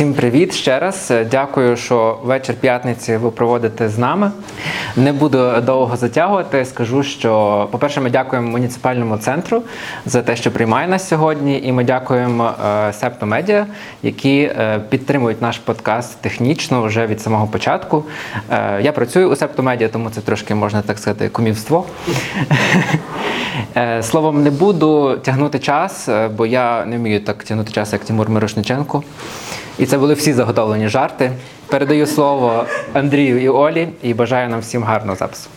Всім привіт ще раз. Дякую, що вечір п'ятниці ви проводите з нами. Не буду довго затягувати. Скажу, що, по-перше, ми дякуємо муніципальному центру за те, що приймає нас сьогодні, і ми дякуємо Септо Медіа, які е, підтримують наш подкаст технічно вже від самого початку. Е, я працюю у Септо Медіа, тому це трошки можна так сказати кумівство. Е, словом, не буду тягнути час, бо я не вмію так тягнути час, як Тимур Мирошниченко. І це були всі заготовлені жарти. Передаю слово Андрію і Олі і бажаю нам всім гарного запису.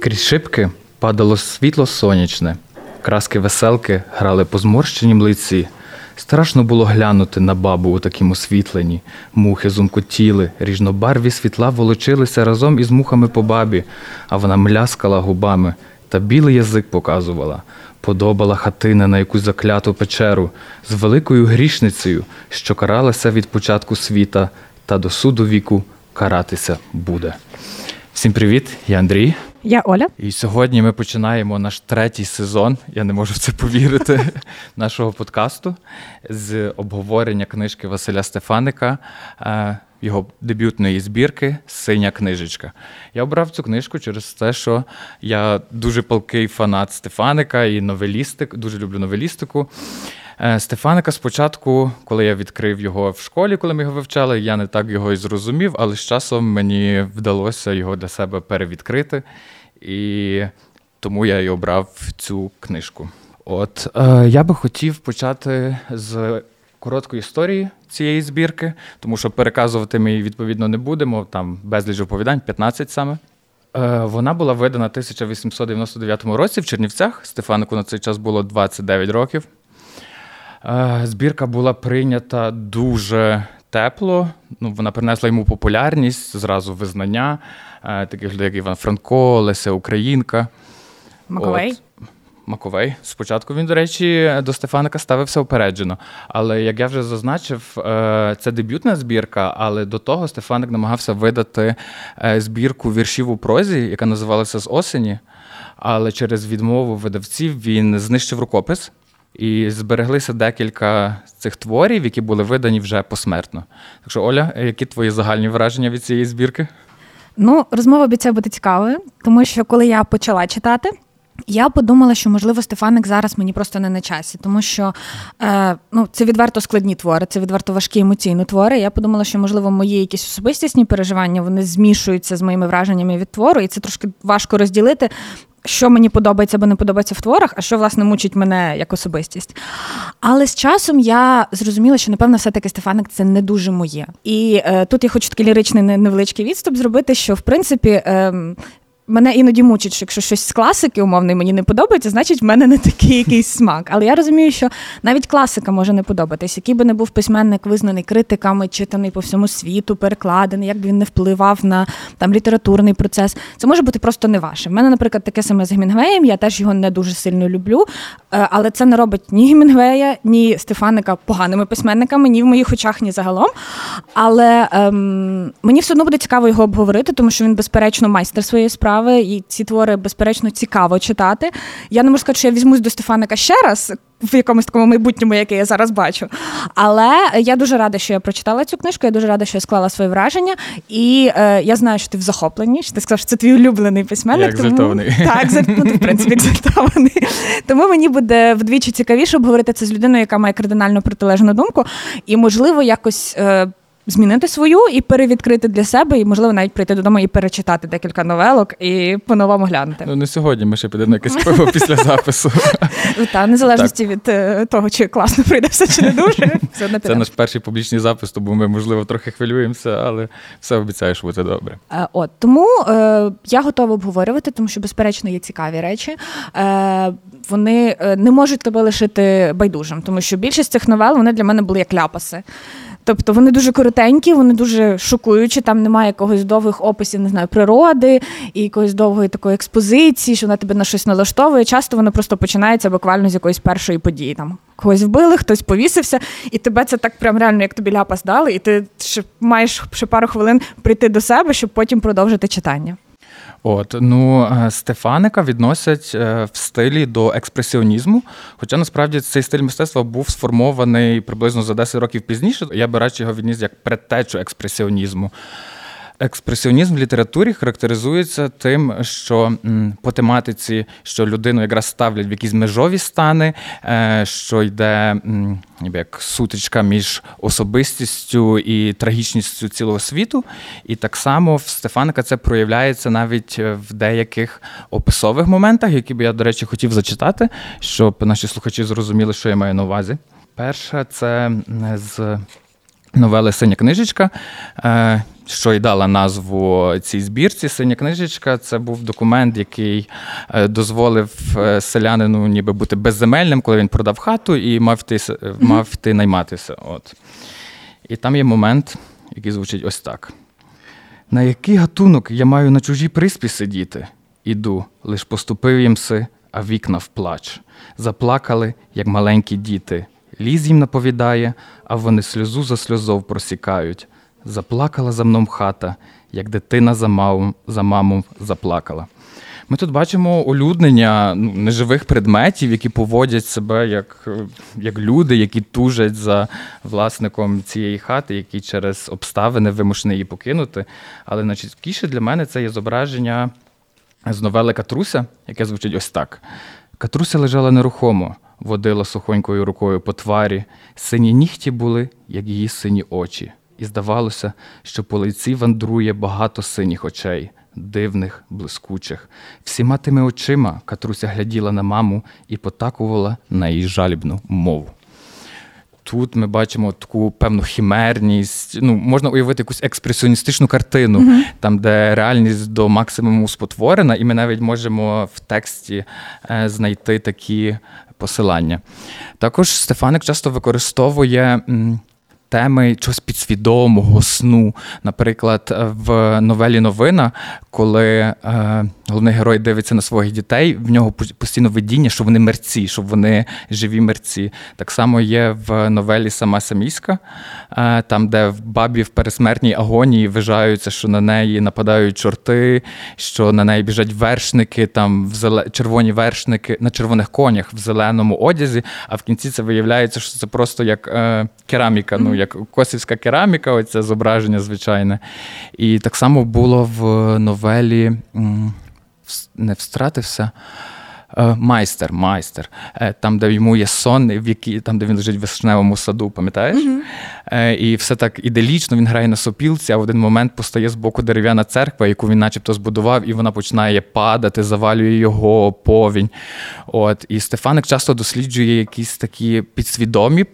Крізь шибки падало світло сонячне, краски веселки грали по зморщенім лиці. Страшно було глянути на бабу у такім освітленні. Мухи зумкотіли, ріжнобарві світла волочилися разом із мухами по бабі, а вона мляскала губами та білий язик показувала. Подобала хатина на якусь закляту печеру з великою грішницею, що каралася від початку світа, та до суду віку каратися буде. Всім привіт, я Андрій. Я Оля. І сьогодні ми починаємо наш третій сезон. Я не можу в це повірити. Нашого подкасту з обговорення книжки Василя Стефаника. Його дебютної збірки Синя книжечка. Я обрав цю книжку через те, що я дуже палкий фанат Стефаника і новелістик, дуже люблю новелістику. Е, Стефаника спочатку, коли я відкрив його в школі, коли ми його вивчали, я не так його і зрозумів, але з часом мені вдалося його для себе перевідкрити. І тому я і обрав цю книжку. От е, я би хотів почати з короткої історії цієї збірки, тому що переказувати ми її відповідно не будемо. Там безліч оповідань, 15 саме. Е, вона була видана 1899 році в Чернівцях. Стефанику на цей час було 29 років. Е, збірка була прийнята дуже тепло. Ну, Вона принесла йому популярність, зразу визнання е, таких людей, як Іван Франко, Леся Українка. Маковей. От. Маковей. Спочатку він, до речі, до Стефаника ставився упереджено. Але як я вже зазначив, е, це дебютна збірка, але до того Стефаник намагався видати е, збірку віршів у прозі, яка називалася з осені. Але через відмову видавців він знищив рукопис. І збереглися декілька цих творів, які були видані вже посмертно. Так що, Оля, які твої загальні враження від цієї збірки? Ну, розмова обіцяє бути цікавою, тому що коли я почала читати. Я подумала, що можливо Стефаник зараз мені просто не на часі, тому що е, ну, це відверто складні твори, це відверто важкі емоційні твори. Я подумала, що можливо мої якісь особистісні переживання вони змішуються з моїми враженнями від твору, і це трошки важко розділити. Що мені подобається або не подобається в творах, а що, власне, мучить мене як особистість. Але з часом я зрозуміла, що, напевно, все-таки Стефаник це не дуже моє. І е, тут я хочу такий ліричний невеличкий відступ зробити, що в принципі е, мене іноді мучить, що якщо щось з класики умовної мені не подобається, значить в мене не такий якийсь смак. Але я розумію, що навіть класика може не подобатись, який би не був письменник, визнаний критиками, читаний по всьому світу, перекладений, як би він не впливав на там літературний процес. Це може бути просто не ваше. У мене, наприклад, таке саме з Гемінгвеєм, я теж його не дуже сильно люблю, е, але це не робить ні Гемінгвея, ні Стефаника поганими письменниками, ні в моїх очах, ні загалом. Але ем, мені все одно буде цікаво його обговорити, тому що він, безперечно, майстер своєї справи справи, і ці твори, безперечно, цікаво читати. Я не можу сказати, що я візьмусь до Стефаника ще раз. В якомусь такому майбутньому, яке я зараз бачу. Але я дуже рада, що я прочитала цю книжку, я дуже рада, що я склала свої враження. І е, я знаю, що ти в захопленні, що ти сказав, що це твій улюблений письменник. Я тому... Так, ну, ти, в принципі, екзальтований. Тому мені буде вдвічі цікавіше обговорити це з людиною, яка має кардинально протилежну думку. І, можливо, якось е, змінити свою і перевідкрити для себе, і, можливо, навіть прийти додому і перечитати декілька новелок і по-новому глянути. Ну не сьогодні. Ми ще підемо на якесь пиво після запису. Та незалежності від е, того, чи класно прийдеться, чи не дуже. Це наш перший публічний запис, тому ми, можливо, трохи хвилюємося, але все обіцяю, що буде добре. Е, от тому е, я готова обговорювати, тому що, безперечно, є цікаві речі. Вони не можуть тебе лишити байдужим, тому що більшість цих новел вони для мене були як ляпаси. Тобто вони дуже коротенькі, вони дуже шокуючі. Там немає якогось довгих описів, не знаю, природи і якоїсь довгої такої експозиції, що вона тебе на щось налаштовує. Часто воно просто починається буквально з якоїсь першої події. Там когось вбили, хтось повісився, і тебе це так прям реально, як тобі ляпас дали, і ти ще маєш ще пару хвилин прийти до себе, щоб потім продовжити читання. От ну е, Стефаника відносять е, в стилі до експресіонізму. Хоча насправді цей стиль мистецтва був сформований приблизно за 10 років пізніше. Я би радше його відніс як предтечу експресіонізму. Експресіонізм в літературі характеризується тим, що по тематиці, що людину якраз ставлять в якісь межові стани, е, що йде як сутичка між особистістю і трагічністю цілого світу. І так само в Стефаника це проявляється навіть в деяких описових моментах, які би я, до речі, хотів зачитати, щоб наші слухачі зрозуміли, що я маю на увазі. Перше, це з новели Синя книжечка. Е, що й дала назву цій збірці. Синя книжечка це був документ, який е, дозволив е, селянину ніби бути безземельним, коли він продав хату і мав йти, мав йти найматися. От. І там є момент, який звучить ось так: на який гатунок я маю на чужій приспі сидіти? Іду, лиш поступив їм си, а вікна вплач. Заплакали, як маленькі діти. Ліз їм наповідає, а вони сльозу за сльозов просікають. Заплакала за мною хата, як дитина за маму, за маму заплакала. Ми тут бачимо улюднення ну, неживих предметів, які поводять себе як як люди, які тужать за власником цієї хати, які через обставини вимушені її покинути. Але найчіткіше для мене це є зображення з новели Катруся, яке звучить ось так: Катруся лежала нерухомо, водила сухонькою рукою по тварі, сині нігті були, як її сині очі і здавалося, що по лиці вандрує багато синіх очей, дивних, блискучих. Всіма тими очима Катруся гляділа на маму і потакувала на її жалібну мову. Тут ми бачимо таку певну хімерність, ну можна уявити якусь експресіоністичну картину, uh-huh. там, де реальність до максимуму спотворена, і ми навіть можемо в тексті е, знайти такі посилання. Також Стефаник часто використовує теми чогось підсвідомого сну. Наприклад, в новелі Новина, коли е, головний герой дивиться на своїх дітей, в нього постійно видіння, що вони мерці, що вони живі мерці. Так само є в новелі Сама Саміська, е, там, де в бабі в пересмертній агонії вважаються, що на неї нападають чорти, що на неї біжать вершники, там в зеле... червоні вершники на червоних конях в зеленому одязі. А в кінці це виявляється, що це просто як е, кераміка. ну, як косівська кераміка, оце зображення звичайне. І так само було в новелі не встратився. Е, майстер, майстер, е, там, де йому є сон, в якій, там, де він лежить в вишневому саду, пам'ятаєш? Mm-hmm. І все так іделічно, він грає на сопілці, а в один момент постає з боку дерев'яна церква, яку він начебто збудував, і вона починає падати, завалює його повінь. От. І Стефаник часто досліджує якісь такі підсвідомі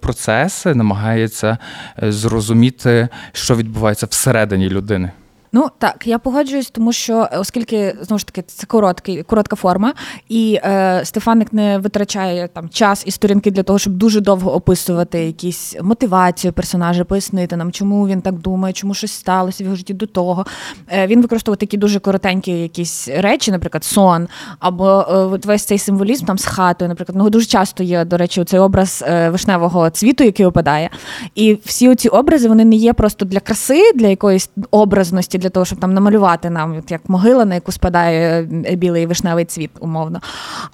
процеси, намагається зрозуміти, що відбувається всередині людини. Ну так, я погоджуюсь, тому що оскільки знову ж таки це короткий, коротка форма, і е, Стефаник не витрачає там час і сторінки для того, щоб дуже довго описувати якісь мотивацію персонажа, пояснити нам, чому він так думає, чому щось сталося в його житті до того. Е, Він використовує такі дуже коротенькі якісь речі, наприклад, сон, або е, весь цей символізм там з хатою. Наприклад, ну дуже часто є, до речі, цей образ е, вишневого цвіту, який опадає. І всі ці образи вони не є просто для краси, для якоїсь образності для того, щоб там намалювати нам, як могила, на яку спадає е, білий вишневий цвіт, умовно.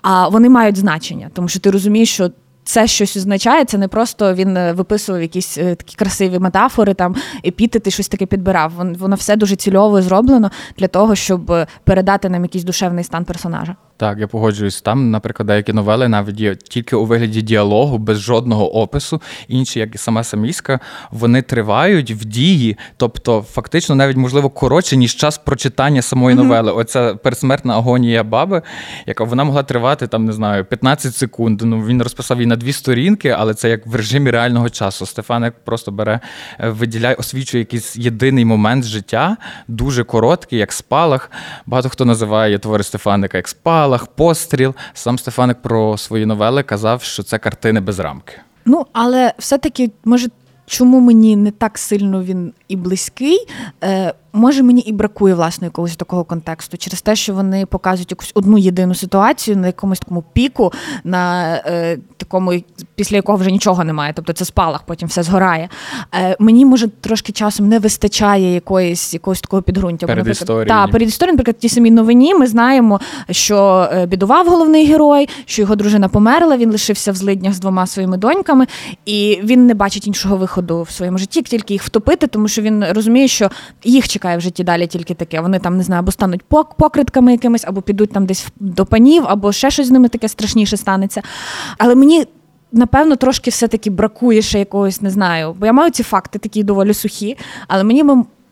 А вони мають значення, тому що ти розумієш, що. Це щось означає, це не просто він е, виписував якісь е, такі красиві метафори, там епітети, щось таке підбирав. Воно все дуже цільово зроблено для того, щоб передати нам якийсь душевний стан персонажа. Так, я погоджуюсь. Там, наприклад, деякі новели навіть є тільки у вигляді діалогу, без жодного опису. Інші, як і сама саміська, вони тривають в дії, тобто, фактично, навіть можливо коротше, ніж час прочитання самої mm-hmm. новели. Оця пересмертна агонія баби, яка вона могла тривати там, не знаю, 15 секунд. Ну він розписав її на дві сторінки, але це як в режимі реального часу. Стефаник просто бере, е, виділяє, освічує якийсь єдиний момент життя, дуже короткий, як спалах. Багато хто називає твори Стефаника як спалах серіалах, постріл. Сам Стефаник про свої новели казав, що це картини без рамки. Ну, але все-таки, може, чому мені не так сильно він і близький? Е, може мені і бракує власне якогось такого контексту через те, що вони показують якусь одну єдину ситуацію на якомусь такому піку, на е, такому, після якого вже нічого немає. Тобто це спалах, потім все згорає. Е, Мені може трошки часом не вистачає якоїсь якогось такого підґрунтя. Перед історією. Так, перед історією, наприклад, ті самі новині. Ми знаємо, що е, бідував головний герой, що його дружина померла. Він лишився в злиднях з двома своїми доньками, і він не бачить іншого виходу в своєму житті, як тільки їх втопити, тому що він розуміє, що їх чекає в житті далі тільки таке. Вони там не знаю, або стануть покритками якимись, або підуть там десь до панів, або ще щось з ними таке страшніше станеться. Але мені. Напевно, трошки все-таки бракує ще якогось, не знаю. Бо я маю ці факти такі доволі сухі, але мені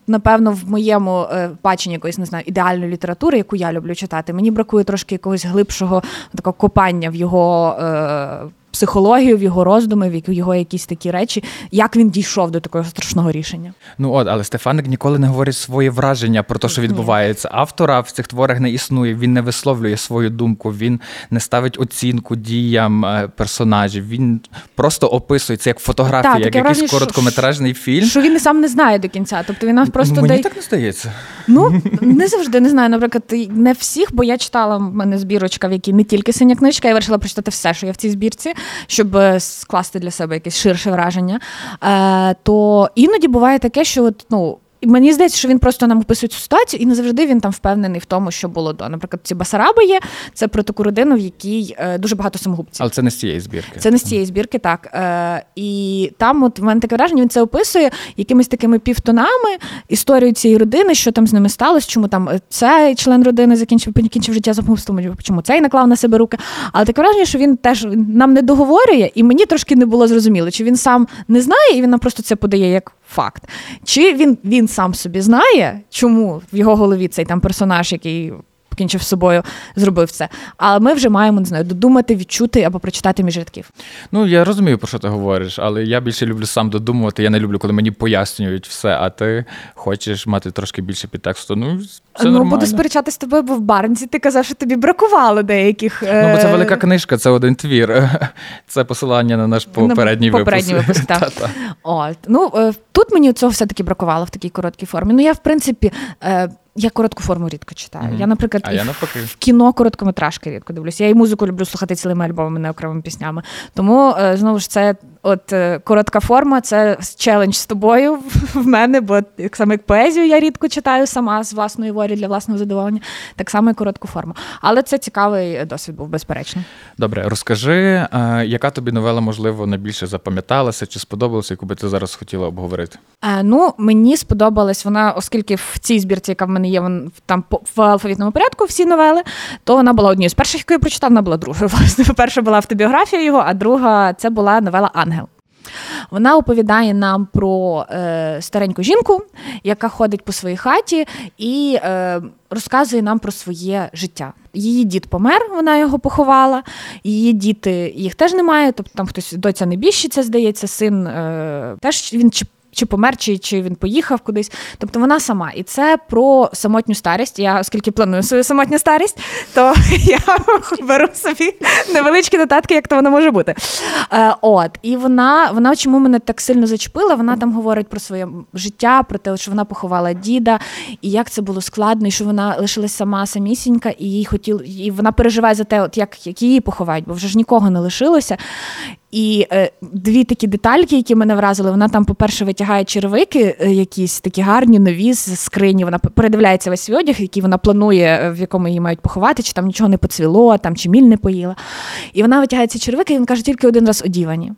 напевно, в моєму е, баченні якоїсь не знаю ідеальної літератури, яку я люблю читати, мені бракує трошки якогось глибшого такого копання в його. Е, психологію, в його роздуми, в його якісь такі речі, як він дійшов до такого страшного рішення. Ну от, але Стефаник ніколи не говорить своє враження про те, що відбувається. Автора в цих творах не існує, він не висловлює свою думку, він не ставить оцінку діям е, персонажів. Він просто описує це як фотографія, так, як якийсь враження, короткометражний що, фільм. Що він сам не знає до кінця. Тобто він просто Мені дає... так не здається. Ну не завжди не знаю. Наприклад, не всіх, бо я читала в мене збірочка, в якій не тільки синя книжка, я вирішила прочитати все, що є в цій збірці щоб е, скласти для себе якесь ширше враження, е, то іноді буває таке, що от, ну. Мені здається, що він просто нам описує цю ситуацію, і не завжди він там впевнений в тому, що було до. Наприклад, ці Басараби є. Це про таку родину, в якій е, дуже багато самогубців. Але це не з цієї збірки. Це не з цієї збірки, так. Е, І там, от в мене таке враження, він це описує якимись такими півтонами історію цієї родини, що там з ними сталося, чому там е, цей член родини закінчив покінчив життя самогубством, чому цей наклав на себе руки. Але таке враження, що він теж нам не договорює, і мені трошки не було зрозуміло, чи він сам не знає, і він нам просто це подає як факт. Чи він він сам собі знає, чому в його голові цей там персонаж, який покінчив з собою, зробив це. Але ми вже маємо не знаю, додумати, відчути або прочитати між рядків. Ну я розумію, про що ти говориш, але я більше люблю сам додумувати. Я не люблю, коли мені пояснюють все, а ти хочеш мати трошки більше підтексту. Ну все ну, нормально. буду сперечати з тобою, бо в Барнзі ти казав, що тобі бракувало деяких. Ну, бо це е, велика книжка, це один твір. Це посилання на наш попередній випуск. Попередній випуск, так. От. Ну, е, Тут мені цього все-таки бракувало в такій короткій формі. Ну, я, в принципі. Я коротку форму рідко читаю. Mm-hmm. Я, наприклад, а я в кіно короткометражки рідко дивлюся. Я і музику люблю слухати цілими альбомами, не окремими піснями. Тому е, знову ж це от е, коротка форма, це челендж з тобою в мене, бо як саме як поезію я рідко читаю сама з власної волі для власного задоволення, так само і коротку форму. Але це цікавий досвід був, безперечно. Добре, розкажи, е, яка тобі новела, можливо, найбільше запам'яталася чи сподобалася, яку би ти зараз хотіла обговорити? Ну, мені сподобалась вона, оскільки в цій збірці, яка в мене є вон, там в алфавітному порядку всі новели, то вона була однією з перших, яку я прочитав, вона була другою. Власне, перша була автобіографія його, а друга це була новела Ангел. Вона оповідає нам про е, стареньку жінку, яка ходить по своїй хаті і е, розказує нам про своє життя. Її дід помер, вона його поховала, її діти їх теж немає. Тобто там хтось доця небіжчиця, здається, син е, теж він чи помер, чи чи він поїхав кудись. Тобто вона сама. І це про самотню старість. Я, оскільки планую свою самотню старість, то я беру собі невеличкі нотатки, як то воно може бути. Е, От, і вона, вона чому мене так сильно зачепила? Вона там говорить про своє життя, про те, що вона поховала діда, і як це було складно, і що вона лишилась сама самісінька, і їй хотіл, і вона переживає за те, от як, як її поховають, бо вже ж нікого не лишилося. І е, дві такі детальки, які мене вразили, вона там, по-перше, витягає червики, е, якісь такі гарні, нові з скрині. Вона передивляється весь одяг, який вона планує, е, в якому її мають поховати, чи там нічого не поцвіло, там чи міль не поїла. І вона витягає ці червики, і він каже, тільки один раз одівані.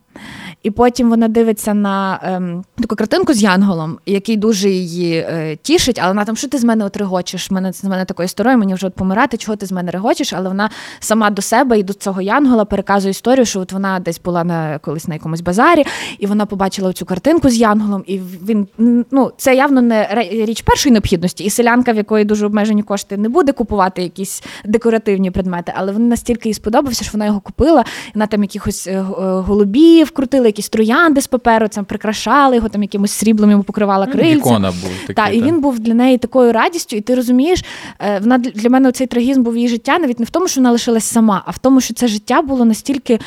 І потім вона дивиться на ем, таку картинку з Янголом, який дуже її е, тішить, але вона там, що ти з мене от регочеш? Мене з мене такою історією, мені вже от помирати, чого ти з мене регочеш, але вона сама до себе і до цього Янгола переказує історію, що от вона десь була на колись на якомусь базарі, і вона побачила цю картинку з Янголом, і він ну це явно не річ першої необхідності. І селянка, в якої дуже обмежені кошти, не буде купувати якісь декоративні предмети, але він настільки їй сподобався, що вона його купила, вона там якихось е, голубів крутила якісь троянди з паперу, там прикрашали його, там якимось сріблом йому покривала ну, крильця. Ікона був такий, та, і він був для неї такою радістю, і ти розумієш, е, вона для мене цей трагізм був її життя, навіть не в тому, що вона лишилась сама, а в тому, що це життя було настільки.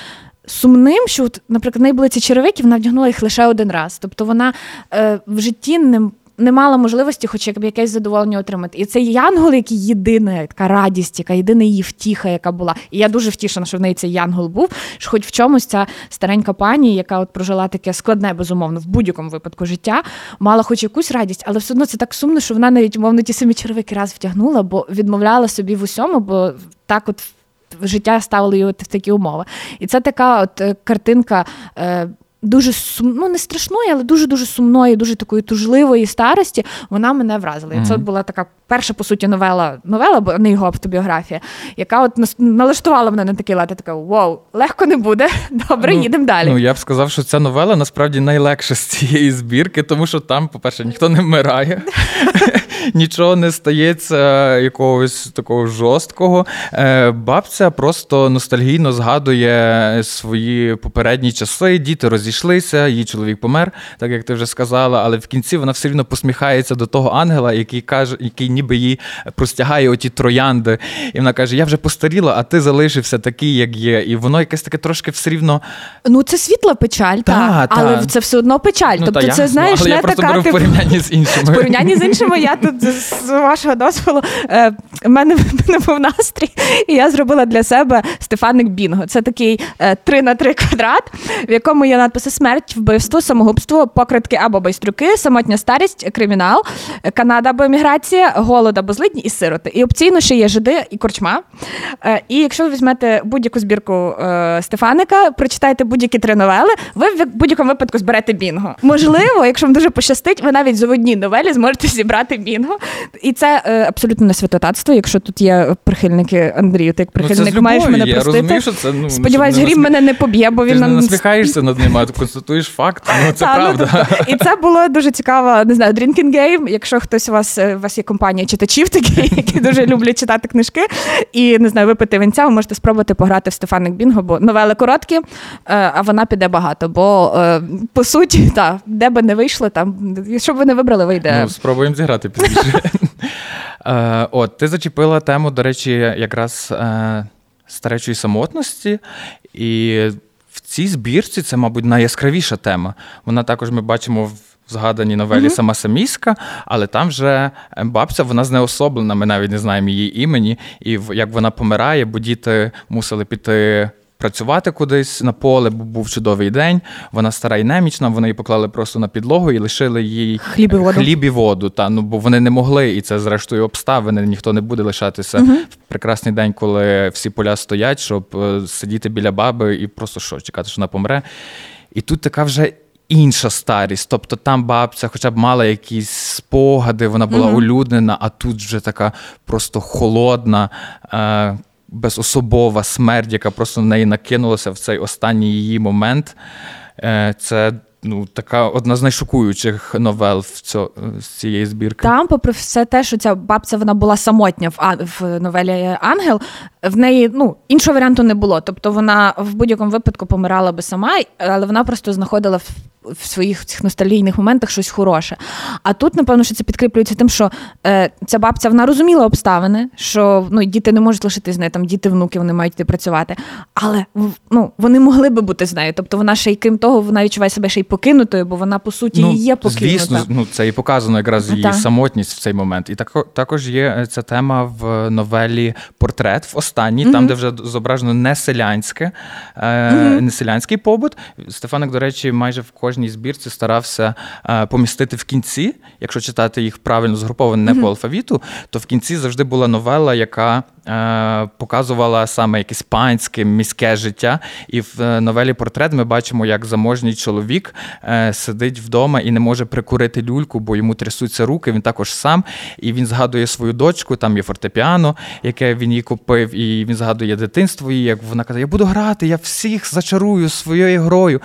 Сумним, що, от, наприклад, в неї були ці черевики, вона вдягнула їх лише один раз. Тобто вона е, в житті не не мала можливості, хоч як якесь задоволення отримати. І цей янгол, який єдина така радість, яка єдина її втіха, яка була. І я дуже втішена, що в неї цей янгол був. що Хоч в чомусь ця старенька пані, яка от прожила таке складне, безумовно, в будь-якому випадку життя, мала хоч якусь радість, але все одно це так сумно, що вона навіть мовно ті самі червики раз втягнула, бо відмовляла собі в усьому, бо так от. Життя ставило її в такі умови. І це така от е, картинка е, дуже сум... ну не страшної, але дуже дуже сумної, дуже такої тужливої старості. Вона мене вразила. І це була така перша по суті новела, новела, бо не його автобіографія, яка от налаштувала мене на такий лад. Я така вау, легко не буде. Добре, ну, їдемо далі. Ну я б сказав, що ця новела насправді найлегша з цієї збірки, тому що там, по-перше, ніхто не вмирає. Нічого не стається якогось такого жорсткого. Е, бабця просто ностальгійно згадує свої попередні часи. Діти розійшлися, її чоловік помер, так як ти вже сказала. Але в кінці вона все рівно посміхається до того ангела, який каже, який ніби їй простягає оті троянди. І вона каже: Я вже постаріла, а ти залишився такий, як є. І воно якесь таке трошки все рівно. Ну, це світла печаль, та, так, але це все одно печаль. Ну, тобто, та, це знаєш, але не я просто така, беру типу, в порівнянні з іншими. В порівнянні з іншими, я з вашого дозволу е, в мене не був настрій, і я зробила для себе Стефаник Бінго. Це такий е, 3 на 3 квадрат, в якому є надписи смерть, вбивство, самогубство, покритки або байстрюки, самотня старість, кримінал, Канада або еміграція, голод або злидні і сироти. І опційно ще є жиди і корчма. Е, і якщо ви візьмете будь-яку збірку е, Стефаника, прочитаєте будь-які три новели, ви в будь-якому випадку зберете бінго. Можливо, якщо вам дуже пощастить, ви навіть з одній новелі зможете зібрати бінго. І це е, абсолютно не святотатство. Якщо тут є прихильники Андрію, ти як прихильник ну, маєш мене я простити. Розумію, що це, ну, Сподіваюсь, грім насміх... мене не поб'є, бо ти він ж нам не насміхаєшся над ним, а ти констатуєш факт. Ну це Та, правда. Ну, тобто, і це було дуже цікаво. Не знаю, drinking game, Якщо хтось у вас у вас є компанія читачів, такі, які дуже люблять читати книжки, і не знаю, випити винця, ви можете спробувати пограти в Стефаник Бінго, бо новели короткі, а вона піде багато. Бо по суті, та де би не вийшло, там щоб ви не вибрали, вийде. Ну, спробуємо зіграти пізніше. Е, от, ти зачепила тему, до речі, якраз е, старечої самотності, і в цій збірці це, мабуть, найяскравіша тема. Вона також ми бачимо в. Згаданій новелі mm-hmm. сама Саміська, але там вже бабця, вона знеособлена, ми навіть не знаємо її імені, і як вона помирає, бо діти мусили піти працювати кудись на поле, бо був чудовий день. Вона стара і немічна, вони її поклали просто на підлогу і лишили їй хліб і воду. Хліб і воду та, ну, бо вони не могли, і це, зрештою, обставини. Ніхто не буде лишатися uh в прекрасний день, коли всі поля стоять, щоб е, сидіти біля баби і просто що, чекати, що вона помре. І тут така вже. Інша старість, тобто там бабця, хоча б мала якісь спогади, вона була uh улюднена, а тут вже така просто холодна, е, безособова смерть, яка просто в неї накинулася в цей останній її момент. Е, це ну, така одна з найшокуючих новел в цьо, з цієї збірки. Там, попри все те, що ця бабця вона була самотня в в новелі Ангел, в неї ну, іншого варіанту не було. Тобто вона в будь-якому випадку помирала би сама, але вона просто знаходила в своїх цих ностальгійних моментах щось хороше. А тут, напевно, що це підкріплюється тим, що е, ця бабця вона розуміла обставини, що ну, діти не можуть лишити з нею, там діти, внуки, вони мають йти працювати. Але ну, вони могли би бути з нею. Тобто вона ще й крім того, вона відчуває себе ще й покинутою, бо вона, по суті, ну, є покинута. Звісно, ну, це і показано якраз її так. самотність в цей момент. І так, також є е, ця тема в новелі Портрет в останній, mm-hmm. там, де вже зображено не селянське, е, mm-hmm. не селянський побут. Стефаник, до речі, майже в кожній збірці старався е, помістити в кінці, якщо читати їх правильно згруповано не mm-hmm. по алфавіту, то в кінці завжди була новела, яка показувала саме якесь панське міське життя. І в е, новелі портрет ми бачимо, як заможній чоловік е, сидить вдома і не може прикурити люльку, бо йому трясуться руки. Він також сам. І він згадує свою дочку, там є фортепіано, яке він їй купив, і він згадує дитинство її, як вона каже: Я буду грати, я всіх зачарую своєю грою.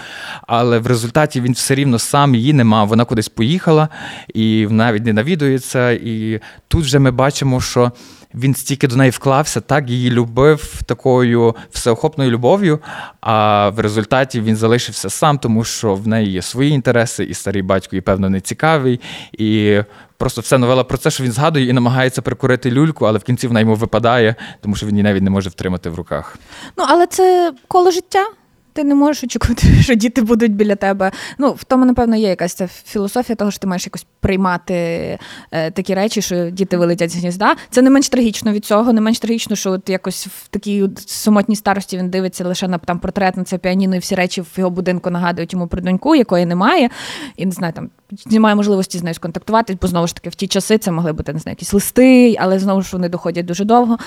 Але в результаті він все рівно сам її нема. Вона кудись поїхала і навіть не навідується. І тут вже ми бачимо, що він стільки до неї вклався, так її любив такою всеохопною любов'ю. А в результаті він залишився сам, тому що в неї є свої інтереси, і старий батько їй, певно, не цікавий. І просто все новела про це, що він згадує і намагається прикурити люльку, але в кінці вона йому випадає, тому що він її навіть не може втримати в руках. Ну але це коло життя. Ти не можеш очікувати, що діти будуть біля тебе. Ну, в тому, напевно, є якась ця філософія того, що ти маєш якось приймати е, такі речі, що діти вилетять з гнізда. Це не менш трагічно від цього, не менш трагічно, що от якось в такій самотній старості він дивиться лише на там портрет на це піаніно, і всі речі в його будинку нагадують йому про доньку, якої немає, і не знаю, там немає можливості з нею сконтактувати, бо знову ж таки в ті часи це могли бути не знаю, якісь листи, але знову ж вони доходять дуже довго.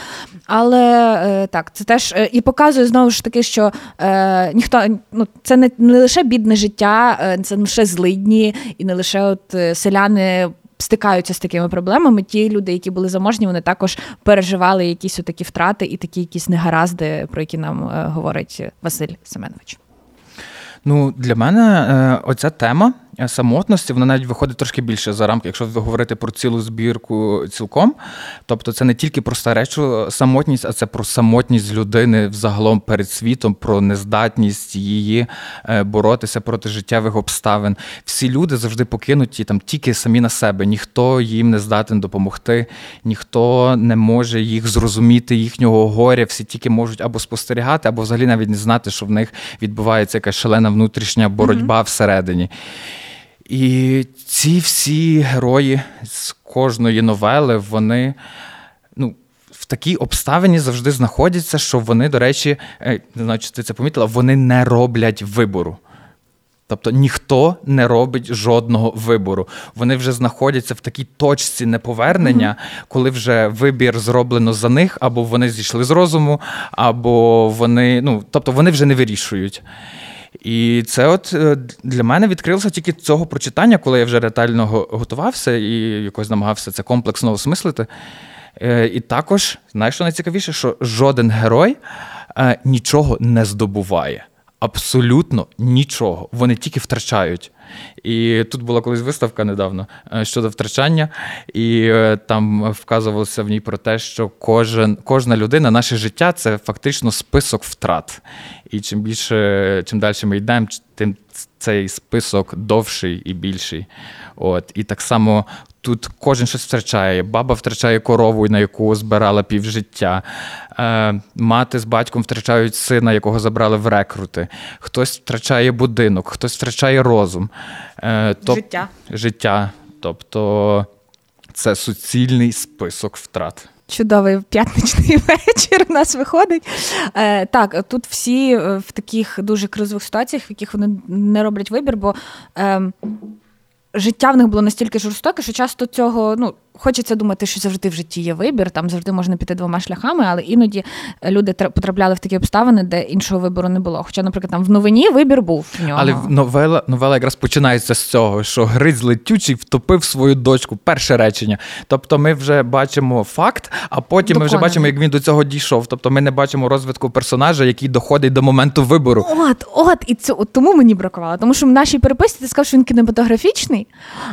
Але е, так, це теж е, і показує знову ж таки, що е, ніхто ну це не, не лише бідне життя, е, це не лише злидні, і не лише от е, селяни. Стикаються з такими проблемами. Ті люди, які були заможні, вони також переживали якісь такі втрати і такі якісь негаразди, про які нам е, говорить Василь Семенович. Ну, для мене оця тема самотності, вона навіть виходить трошки більше за рамки, якщо говорити про цілу збірку цілком. Тобто це не тільки про старечу самотність, а це про самотність людини взагалом перед світом, про нездатність її е, боротися проти життєвих обставин. Всі люди завжди покинуті там тільки самі на себе. Ніхто їм не здатен допомогти, ніхто не може їх зрозуміти, їхнього горя. Всі тільки можуть або спостерігати, або взагалі навіть не знати, що в них відбувається якась шалена внутрішня боротьба mm-hmm. всередині. І ці всі герої з кожної новели, вони ну, в такій обставині завжди знаходяться, що вони, до речі, е, не знаю, чи ти це помітила, вони не роблять вибору. Тобто ніхто не робить жодного вибору. Вони вже знаходяться в такій точці неповернення, mm-hmm. коли вже вибір зроблено за них, або вони зійшли з розуму, або вони, ну тобто вони вже не вирішують. І це от е, для мене відкрилося тільки цього прочитання, коли я вже ретельно готувався і якось намагався це комплексно осмислити. Е, і також, знаєш, що найцікавіше, що жоден герой е, нічого не здобуває. Абсолютно нічого. Вони тільки втрачають. І тут була колись виставка недавно щодо втрачання, і там вказувалося в ній про те, що кожен, кожна людина, наше життя це фактично список втрат. І чим більше, чим далі ми йдемо, тим цей список довший і більший. От. І так само тут кожен щось втрачає. Баба втрачає корову, на яку збирала півжиття. Е, Мати з батьком втрачають сина, якого забрали в рекрути. Хтось втрачає будинок, хтось втрачає розум. Е, тоб... Життя. Життя. Тобто це суцільний список втрат. Чудовий п'ятничний вечір у нас виходить. Е, Так, тут всі е, в таких дуже кризових ситуаціях, в яких вони не роблять вибір, бо е, життя в них було настільки жорстоке, що часто цього ну, Хочеться думати, що завжди в житті є вибір, там завжди можна піти двома шляхами, але іноді люди потрапляли в такі обставини, де іншого вибору не було. Хоча, наприклад, там в новині вибір був в нього. Але новела новела якраз починається з цього, що Гриць летючий втопив свою дочку. Перше речення. Тобто, ми вже бачимо факт, а потім Доконане. ми вже бачимо, як він до цього дійшов. Тобто, ми не бачимо розвитку персонажа, який доходить до моменту вибору. От, от, і це от тому мені бракувало. Тому що в нашій переписці ти сказав, що він кінематографічний,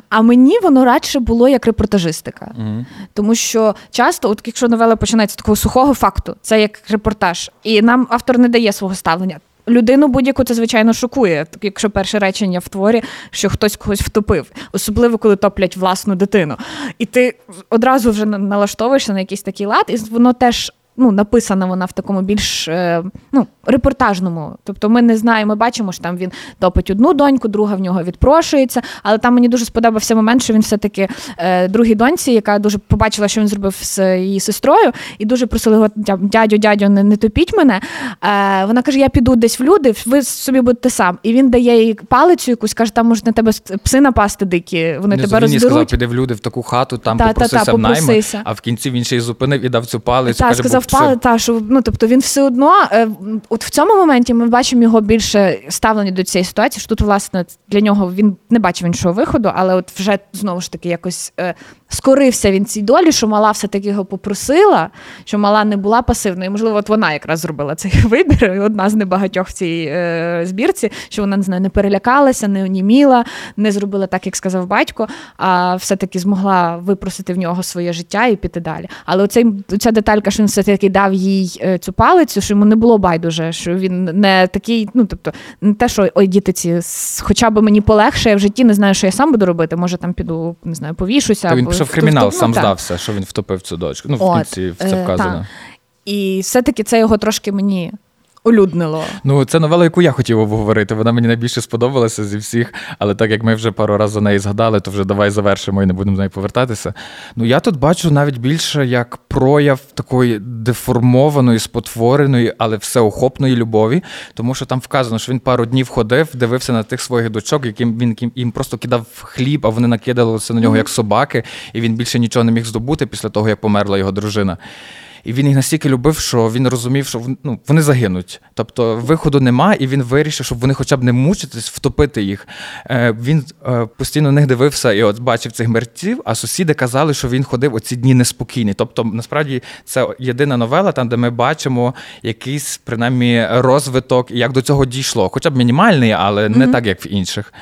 а мені воно радше було як репортажистика журналістика. mm Тому що часто, от якщо новела починається з такого сухого факту, це як репортаж, і нам автор не дає свого ставлення. Людину будь-яку це, звичайно, шокує, якщо перше речення в творі, що хтось когось втопив, особливо коли топлять власну дитину. І ти одразу вже налаштовуєшся на якийсь такий лад, і воно теж ну, написана вона в такому більш е, ну, репортажному. Тобто ми не знаємо, ми бачимо, що там він топить одну доньку, друга в нього відпрошується. Але там мені дуже сподобався момент, що він все-таки е, другій доньці, яка дуже побачила, що він зробив з її сестрою, і дуже просила його дядю, дядю, не, не топіть мене. Е, Вона каже: Я піду десь в люди, ви собі будете сам. І він дає їй палицю якусь, каже, там можуть на тебе пси напасти дикі. Вони не тебе роздеруть. сказав, піде в люди в таку хату, там та, попросися та, та, в найми, а в кінці він ще й зупинив і дав цю палицю. Та, каже, сказав, впали, та що ну тобто він все одно, е, от в цьому моменті ми бачимо його більше ставлення до цієї ситуації. що Тут, власне, для нього він не бачив іншого виходу, але от вже знову ж таки якось е, скорився він цій долі, що мала все-таки його попросила, що мала не була пасивною. Можливо, от вона якраз зробила цей вибір. Одна з небагатьох в цій е, збірці, що вона не знаю, не перелякалася, не оніміла, не зробила так, як сказав батько, а все-таки змогла випросити в нього своє життя і піти далі. Але оцей, оця деталька, що він все-таки дав їй е, цю палицю, що йому не було байдуже, що він не такий, ну тобто, не те, що ой, діти ці, хоча б мені полегшає в житті, не знаю, що я сам буду робити. Може там піду, не знаю, повішуся. Та він пішов в кримінал, сам так. здався, що він втопив цю дочку. Ну, в кінці це вказано. Та. І все-таки це його трошки мені улюднило. Ну, це новела, яку я хотів обговорити. Вона мені найбільше сподобалася зі всіх, але так як ми вже пару разів за неї згадали, то вже давай завершимо і не будемо з нею повертатися. Ну я тут бачу навіть більше як прояв такої деформованої, спотвореної, але всеохопної любові, тому що там вказано, що він пару днів ходив, дивився на тих своїх дочок, яким він їм просто кидав хліб, а вони накидалися на нього як собаки, і він більше нічого не міг здобути після того, як померла його дружина. І він їх настільки любив, що він розумів, що ну, вони загинуть. Тобто виходу нема, і він вирішив, щоб вони хоча б не мучитись, втопити їх. Е, Він е, постійно на них дивився і от бачив цих мерців, а сусіди казали, що він ходив оці дні неспокійні. Тобто, насправді, це єдина новела, там, де ми бачимо якийсь принаймні розвиток, як до цього дійшло. Хоча б мінімальний, але не mm-hmm. так, як в інших.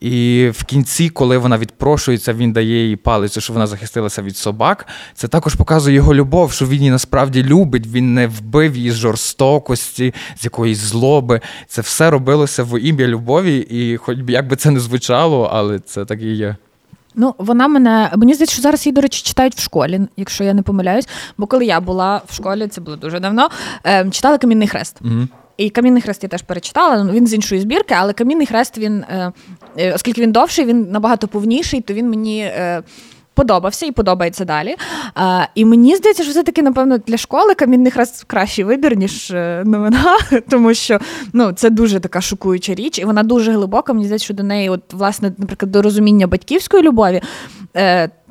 І в кінці, коли вона відпрошується, він дає їй палицю, що вона захистилася від собак. Це також показує його любов, що він її насправді любить. Він не вбив її з жорстокості, з якоїсь злоби. Це все робилося в ім'я любові, і хоч би як би це не звучало, але це так і є. Ну, вона мене мені здається, що зараз її, до речі, читають в школі, якщо я не помиляюсь. Бо коли я була в школі, це було дуже давно. Е, читали камінний хрест. Угу. І камінний хрест я теж перечитала. Ну, він з іншої збірки, але камінний хрест він, е, е, оскільки він довший, він набагато повніший, то він мені. Е, подобався і подобається далі. А, І мені здається, що все-таки, напевно, для школи камінний хрест кращий вибір, ніж новина, тому що ну, це дуже така шокуюча річ, і вона дуже глибока. Мені здається, що до неї, от, власне, наприклад, до розуміння батьківської любові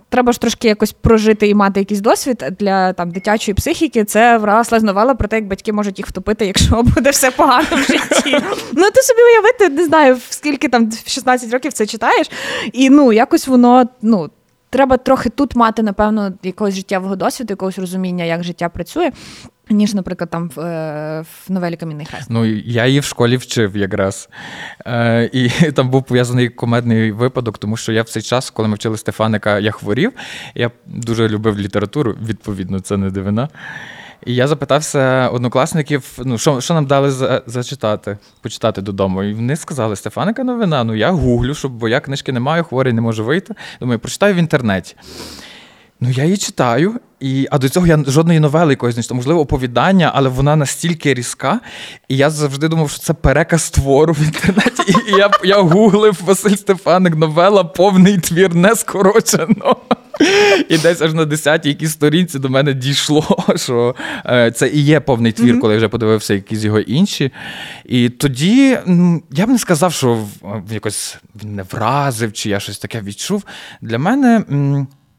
треба ж трошки якось прожити і мати якийсь досвід для там дитячої психіки. Це врасла новела про те, як батьки можуть їх втопити, якщо буде все погано в житті. Ну ти собі уявити, не знаю, скільки там в 16 років це читаєш, і ну якось воно ну. Треба трохи тут мати, напевно, якогось життєвого досвіду, якогось розуміння, як життя працює ніж, наприклад, там в, е, в новелі Камінний хрест. Ну, я її в школі вчив якраз. Е, І там був пов'язаний комедний випадок, тому що я в цей час, коли ми вчили Стефаника, я хворів. Я дуже любив літературу, відповідно, це не дивина. І я запитався однокласників, ну що що нам дали за, зачитати, почитати додому. І вони сказали: Стефаника новина. Ну я гуглю, щоб бо я книжки не маю, хворий не можу вийти. Думаю, прочитаю в інтернеті. Ну, я її читаю, і, а до цього я жодної новели якоїсь не читав, можливо, оповідання, але вона настільки різка. І я завжди думав, що це переказ твору в інтернеті. І я я гуглив Василь Стефаник, новела, повний твір не скорочено. І десь аж на 10-й якійсь сторінці до мене дійшло, що е, це і є повний твір, коли я вже подивився якісь його інші. І тоді я б не сказав, що якось він не вразив, чи я щось таке відчув. Для мене.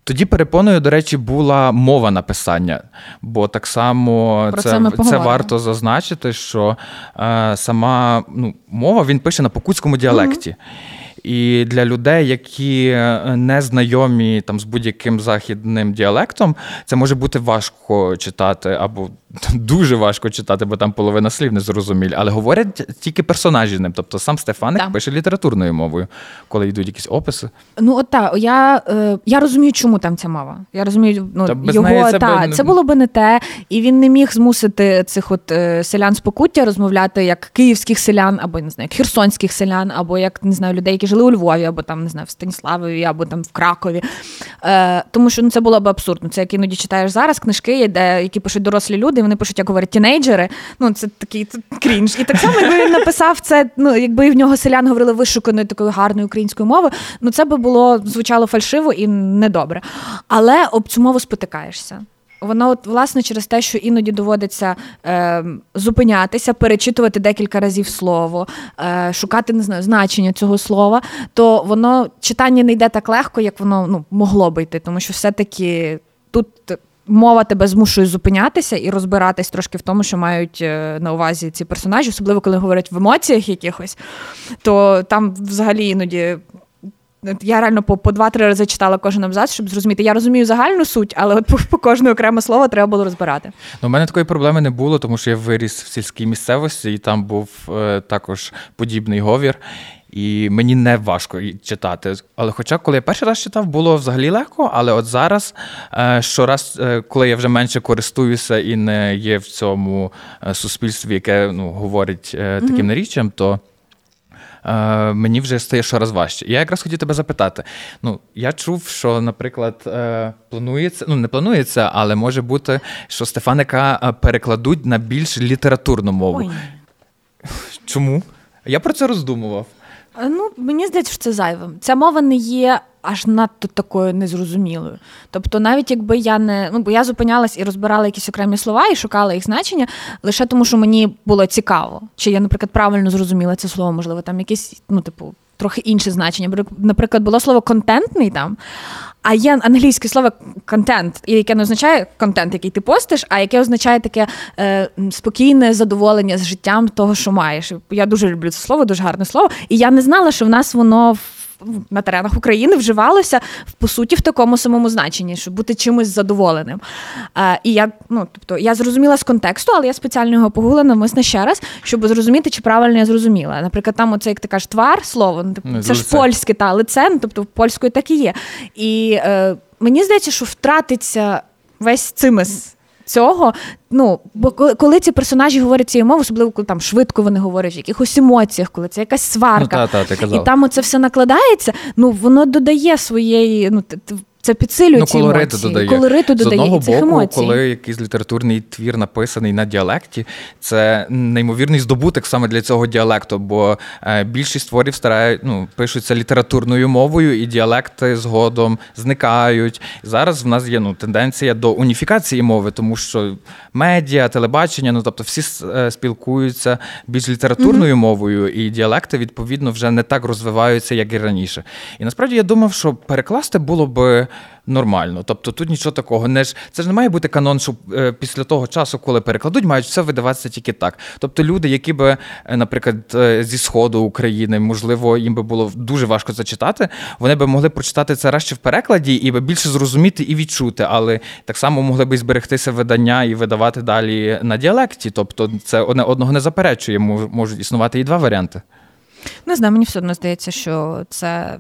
Тоді перепоною, до речі, була мова написання, бо так само Про це це, це варто зазначити, що е, сама ну, мова він пише на покутському діалекті. Mm-hmm. І для людей, які е, не знайомі там з будь-яким західним діалектом, це може бути важко читати або дуже важко читати, бо там половина слів не зрозумілі. Але говорять тільки персонажі ним. Тобто сам Стефаник так. пише літературною мовою, коли йдуть якісь описи. Ну от так, я е, я розумію, чому там ця мова. Я розумію, ну та його це, та, би... це було би не те, і він не міг змусити цих от е, селян з покуття розмовляти як київських селян, або не знаю, як херсонських селян, або як не знаю, людей, які жили у Львові, або там не знаю, в Станіславові, або там в Кракові. Е, Тому що ну це було б абсурдно. Це як іноді читаєш зараз книжки, де які пишуть дорослі люди, вони пишуть, як говорять тінейджери. Ну це такий крінж. І так само, якби він написав це, ну якби в нього селян говорили вишуканою такою гарною українською мовою, ну це би було звучало фальшиво і недобре. Але об цю мову спотикаєшся. Воно от власне через те, що іноді доводиться е, зупинятися, перечитувати декілька разів слово, е, шукати не знаю, значення цього слова, то воно читання не йде так легко, як воно ну, могло би йти, тому що все-таки тут. Мова тебе змушує зупинятися і розбиратись трошки в тому, що мають е, на увазі ці персонажі, особливо коли говорять в емоціях якихось, то там взагалі іноді я реально по по два-три рази читала кожен абзац, щоб зрозуміти. Я розумію загальну суть, але от по, по кожне окреме слово треба було розбирати. Ну, У мене такої проблеми не було, тому що я виріс в сільській місцевості, і там був е, також подібний говір. І мені не важко читати. Але хоча, коли я перший раз читав, було взагалі легко. Але от зараз, е, щораз, е, коли я вже менше користуюся і не є в цьому е, суспільстві, яке ну, говорить таким mm-hmm. наріччям, то е, мені вже стає щораз важче. Я якраз хотів тебе запитати. Ну, я чув, що, наприклад, е, планується, ну не планується, але може бути, що Стефаника е, перекладуть на більш літературну мову. Ой. Чому? Я про це роздумував. Ну, мені здається, що це зайвим. Ця мова не є аж надто такою незрозумілою. Тобто, навіть якби я не ну, бо я зупинялась і розбирала якісь окремі слова і шукала їх значення лише тому, що мені було цікаво, чи я, наприклад, правильно зрозуміла це слово, можливо, там якесь, ну, типу, трохи інше значення. Наприклад, було слово контентний там. А є англійське слово контент, яке не означає контент, який ти постиш, а яке означає таке е, спокійне задоволення з життям того, що маєш. Я дуже люблю це слово, дуже гарне слово. І я не знала, що в нас воно на теренах України вживалося в по суті в такому самому значенні, щоб бути чимось задоволеним. Е, і я, ну тобто, я зрозуміла з контексту, але я спеціально його погуглила навмисне ще раз, щоб зрозуміти, чи правильно я зрозуміла. Наприклад, там оце, як ти кажеш, твар слово, ну, Ну, це ж польське та лице, ну, тобто польською так і є. І е, мені здається, що втратиться весь цимес цього. Ну, бо коли, ці персонажі говорять цією мовою, особливо коли там швидко вони говорять, в якихось емоціях, коли це якась сварка, Ну, та, та, ти казав. і там оце все накладається, ну воно додає своєї, ну це підсилює Ну, ці колориту емоції. додає. Колориту З одного цих боку, емоцій. коли якийсь літературний твір написаний на діалекті, це неймовірний здобуток саме для цього діалекту, бо е, більшість творів старають, ну, пишуться літературною мовою, і діалекти згодом зникають. Зараз в нас є ну, тенденція до уніфікації мови, тому що медіа, телебачення, ну тобто всі е, спілкуються більш літературною мовою, і діалекти, відповідно, вже не так розвиваються, як і раніше. І насправді я думав, що перекласти було би нормально. Тобто тут нічого такого. Не ж це ж не має бути канон, що е, після того часу, коли перекладуть, мають все видаватися тільки так. Тобто люди, які би, е, наприклад, е, зі сходу України, можливо, їм би було дуже важко це читати, вони би могли прочитати це раз в перекладі і би більше зрозуміти і відчути, але так само могли би зберегтися видання і видавати далі на діалекті. Тобто, це одне одного не заперечує. Можуть існувати і два варіанти. Не знаю, мені все одно здається, що це.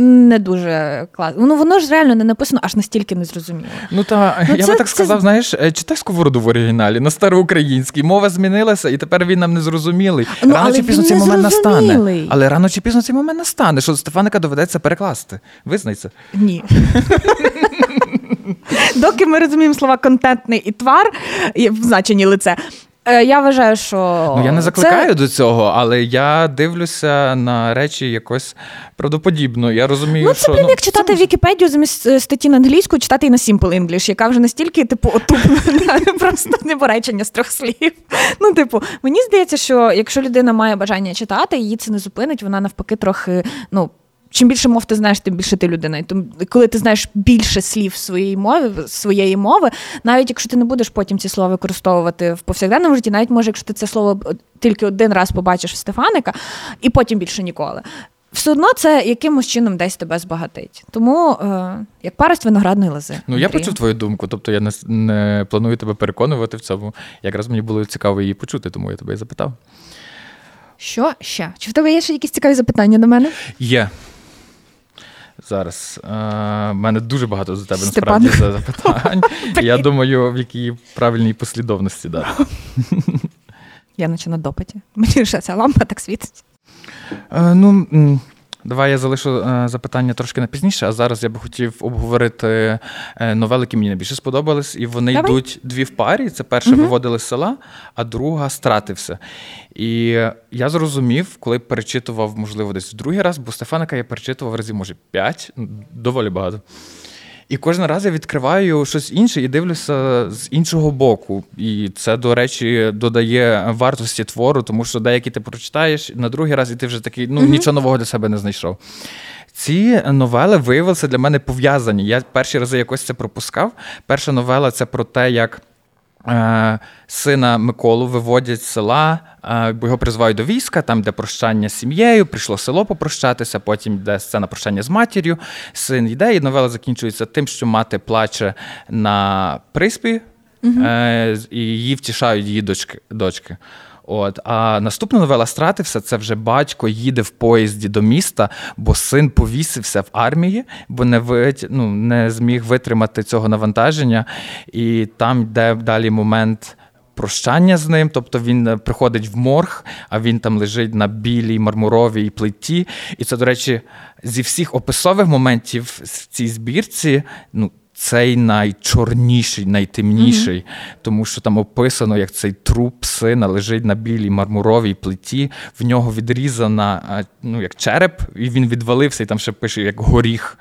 Не дуже класно. Ну воно ж реально не написано аж настільки незрозуміло. Ну та Ну, я це- би так це- сказав, знаєш, е, читай сковороду в оригіналі на староукраїнській. Мова змінилася, і тепер він нам не зрозумілий. Ну, рано чи пізно цей момент настане. Але рано чи пізно цей момент настане, що Стефаника доведеться перекласти. Визнай це. Ні. Доки ми розуміємо слова контентний і твар в значенні лице. Е, Я вважаю, що Ну я не це- закликаю до цього, але я дивлюся на речі якось правдоподібно. Я розумію, Ну, це, що блін, ну, як читати Вікіпедію замість е, статті на англійську, читати і на Simple English, яка вже настільки, типу, отуплена, просто неборечення з трьох слів. Ну, типу, мені здається, що якщо людина має бажання читати, її це не зупинить, вона навпаки трохи, ну. Чим більше мов ти знаєш, тим більше ти людина. І коли ти знаєш більше слів своєї мови, своєї мови, навіть якщо ти не будеш потім ці слова використовувати в повсякденному житті, навіть може, якщо ти це слово тільки один раз побачиш в Стефаника, і потім більше ніколи. Все одно це якимось чином десь тебе збагатить. Тому е, як парость виноградної лози. Ну, я почув твою думку, тобто я не, не планую тебе переконувати в цьому. Якраз мені було цікаво її почути, тому я тебе і запитав. Що ще? Чи в тебе є ще якісь цікаві запитання до мене? Є. Зараз. У мене дуже багато до тебе Степан. насправді за- запитань. Я думаю, в якій правильній послідовності дати. Я наче на допиті. Мені ще ця лампа так світить. Е, ну, давай я залишу е, запитання трошки на пізніше, а зараз я би хотів обговорити е, новели, які мені найбільше сподобались. І вони Давай. йдуть дві в парі. Це перша виводили з села, а друга стратився. І я зрозумів, коли перечитував, можливо, десь в другий раз, бо Стефаника я перечитував разів, може, п'ять, доволі багато. І кожен раз я відкриваю щось інше і дивлюся з іншого боку. І це, до речі, додає вартості твору, тому що деякі ти прочитаєш на другий раз, і ти вже такий, ну нічого нового для себе не знайшов. Ці новели виявилися для мене пов'язані. Я перші рази якось це пропускав. Перша новела це про те, як. Е, Сина Миколу виводять з села, е, його призивають до війська, там де прощання з сім'єю, прийшло село попрощатися, потім йде сцена прощання з матір'ю. Син йде, і новела закінчується тим, що мати плаче на приспі, угу. і її втішають її дочки. дочки. От, а наступна новела Стратився це вже батько їде в поїзді до міста, бо син повісився в армії, бо не вит... ну, не зміг витримати цього навантаження. І там йде далі момент прощання з ним. Тобто він е, приходить в морг, а він там лежить на білій мармуровій плиті. І це, до речі, зі всіх описових моментів в цій збірці. ну, цей найчорніший, найтемніший, mm-hmm. тому що там описано, як цей труп сина лежить на білій мармуровій плиті, в нього відрізана ну, як череп, і він відвалився, і там ще пише як горіх.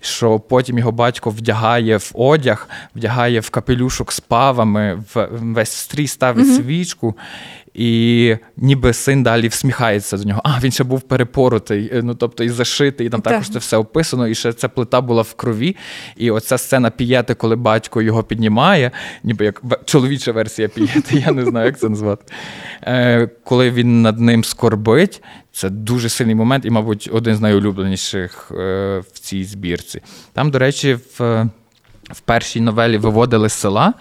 Що потім його батько вдягає в одяг, вдягає в капелюшок з павами, в весь стрій ставить mm-hmm. свічку. І ніби син далі всміхається до нього. А, він ще був перепоротий, е, ну тобто і зашитий, і там так. також це все описано, і ще ця плита була в крові. І оця сцена пієти, коли батько його піднімає, ніби як чоловіча версія пієти, я не знаю, як це назвати. Е, Коли він над ним скорбить, це дуже сильний момент, і, мабуть, один з найулюбленіших е, в цій збірці. Там, до речі, в, в першій новелі виводили з села.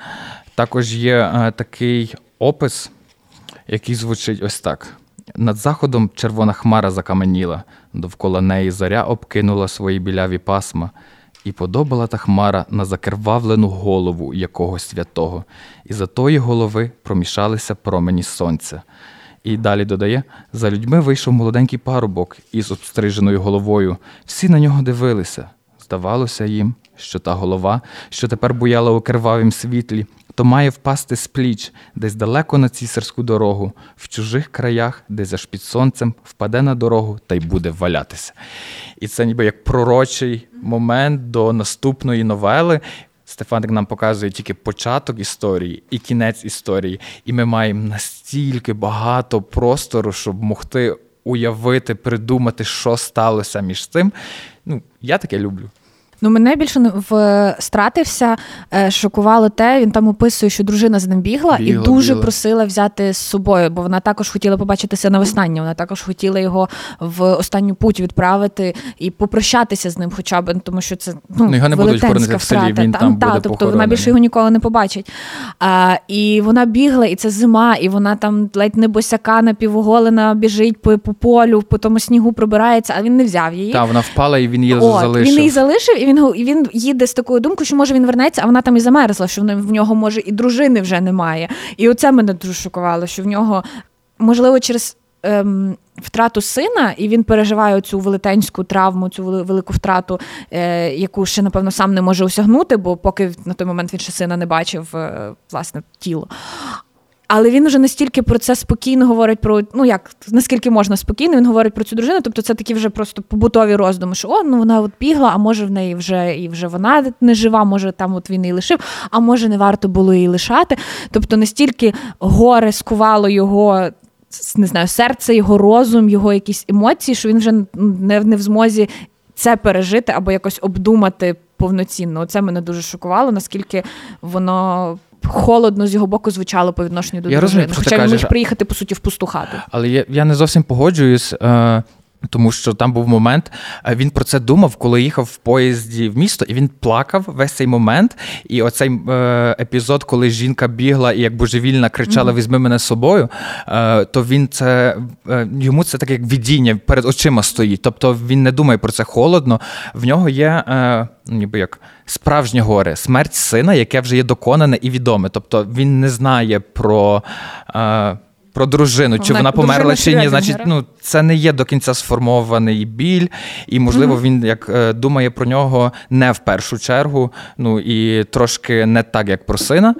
Також є е, такий опис який звучить ось так: над заходом червона хмара закаменіла, довкола неї заря обкинула свої біляві пасма, і подобала та хмара на закервавлену голову якогось святого, і за тої голови промішалися промені сонця. І далі додає: за людьми вийшов молоденький парубок із обстриженою головою. Всі на нього дивилися. Здавалося їм, що та голова, що тепер буяла у кривавім світлі, то має впасти з пліч десь далеко на цісарську дорогу, в чужих краях, десь аж під сонцем впаде на дорогу та й буде валятися. І це ніби як пророчий момент до наступної новели. Стефаник нам показує тільки початок історії і кінець історії. І ми маємо настільки багато простору, щоб могти уявити, придумати, що сталося між цим. Ну, я таке люблю. Ну, мене більше в стратився, е, шокувало те. Він там описує, що дружина з ним бігла, бігла і дуже бігла. просила взяти з собою, бо вона також хотіла побачитися на виснання. Вона також хотіла його в останню путь відправити і попрощатися з ним, хоча б тому, що це ну, ну його не будуть хоронити в селі. Він там, там буде та, тобто вона більше його ніколи не побачить. А, І вона бігла, і це зима, і вона там ледь не босяка напівоголена біжить по, по полю, по тому снігу пробирається, а він не взяв її. Так, вона впала, і він її От, залишив. Він її залишив. і він він він їде з такою думкою, що може він вернеться, а вона там і замерзла, що в нього може і дружини вже немає. І оце мене дуже шокувало, що в нього можливо через. Ем, втрату сина, і він переживає цю велетенську травму, цю велику втрату, е, яку ще, напевно, сам не може осягнути, бо поки на той момент він ще сина не бачив е, власне тіло. Але він вже настільки про це спокійно говорить про ну як наскільки можна спокійно, він говорить про цю дружину. Тобто це такі вже просто побутові роздуми, що о, ну вона от бігла, а може в неї вже і вже вона не жива, може там от він її лишив, а може не варто було її лишати. Тобто настільки горе скувало його. Не знаю, серце, його розум, його якісь емоції, що він вже не не в змозі це пережити або якось обдумати повноцінно. Це мене дуже шокувало, наскільки воно холодно з його боку звучало по відношенню до я дружини. Розумію, Хоча він міг приїхати, по суті, в пусту хату. Але я я не зовсім погоджуюсь. Е, тому що там був момент, е, він про це думав, коли їхав в поїзді в місто, і він плакав весь цей момент. І оцей е, епізод, коли жінка бігла і як божевільна кричала: Візьми мене з собою, е, то він це е, йому це таке як видіння перед очима стоїть. Тобто він не думає про це холодно. В нього є е, ніби як справжнє горе, смерть сина, яке вже є доконане і відоме. Тобто він не знає про. Про дружину, чи вона, вона померла чи ні, значить, ну це не є до кінця сформований біль, і можливо він як е, думає про нього не в першу чергу, ну і трошки не так, як про сина.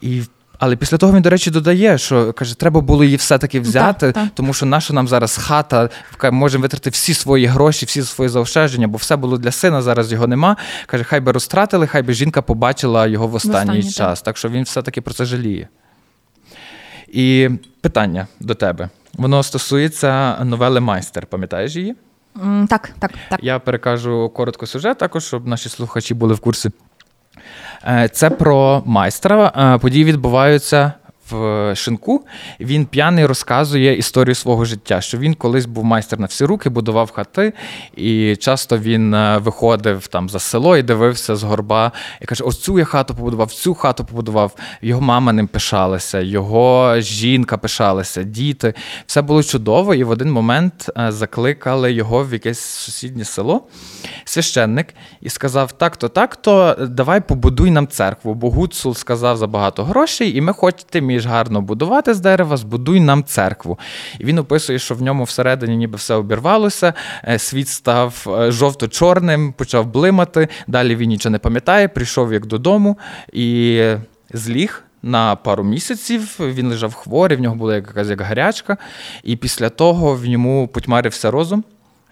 І але після того він, до речі, додає, що каже, треба було її все-таки взяти, так, так. тому що наша нам зараз хата, можемо витратити всі свої гроші, всі свої заощадження, бо все було для сина, зараз його нема. Каже, хай би розтратили, хай би жінка побачила його в останній, в останній час. Так. так що він все-таки про це жаліє. І питання до тебе. Воно стосується новели Майстер. Пам'ятаєш її? Mm, так, так, так. Я перекажу коротко сюжет, також, щоб наші слухачі були в курсі. Е, це про майстра. Е, події відбуваються в шинку. Він п'яний розказує історію свого життя, що він колись був майстер на всі руки, будував хати, і часто він е, виходив там за село і дивився з горба і каже: Ось цю я хату побудував, цю хату побудував. Його мама ним пишалася, його жінка пишалася, діти. Все було чудово, і в один момент е, закликали його в якесь сусіднє село, священник, і сказав: Так-то, так-то, давай побудуй нам церкву. Бо Гуцул сказав за багато грошей, і ми хочемо вмієш гарно будувати з дерева, збудуй нам церкву. І він описує, що в ньому всередині ніби все обірвалося, е, світ став е, жовто-чорним, почав блимати. Далі він нічого не пам'ятає, прийшов як додому і зліг. На пару місяців він лежав хворий, в нього була якась як гарячка, і після того в ньому потьмарився розум.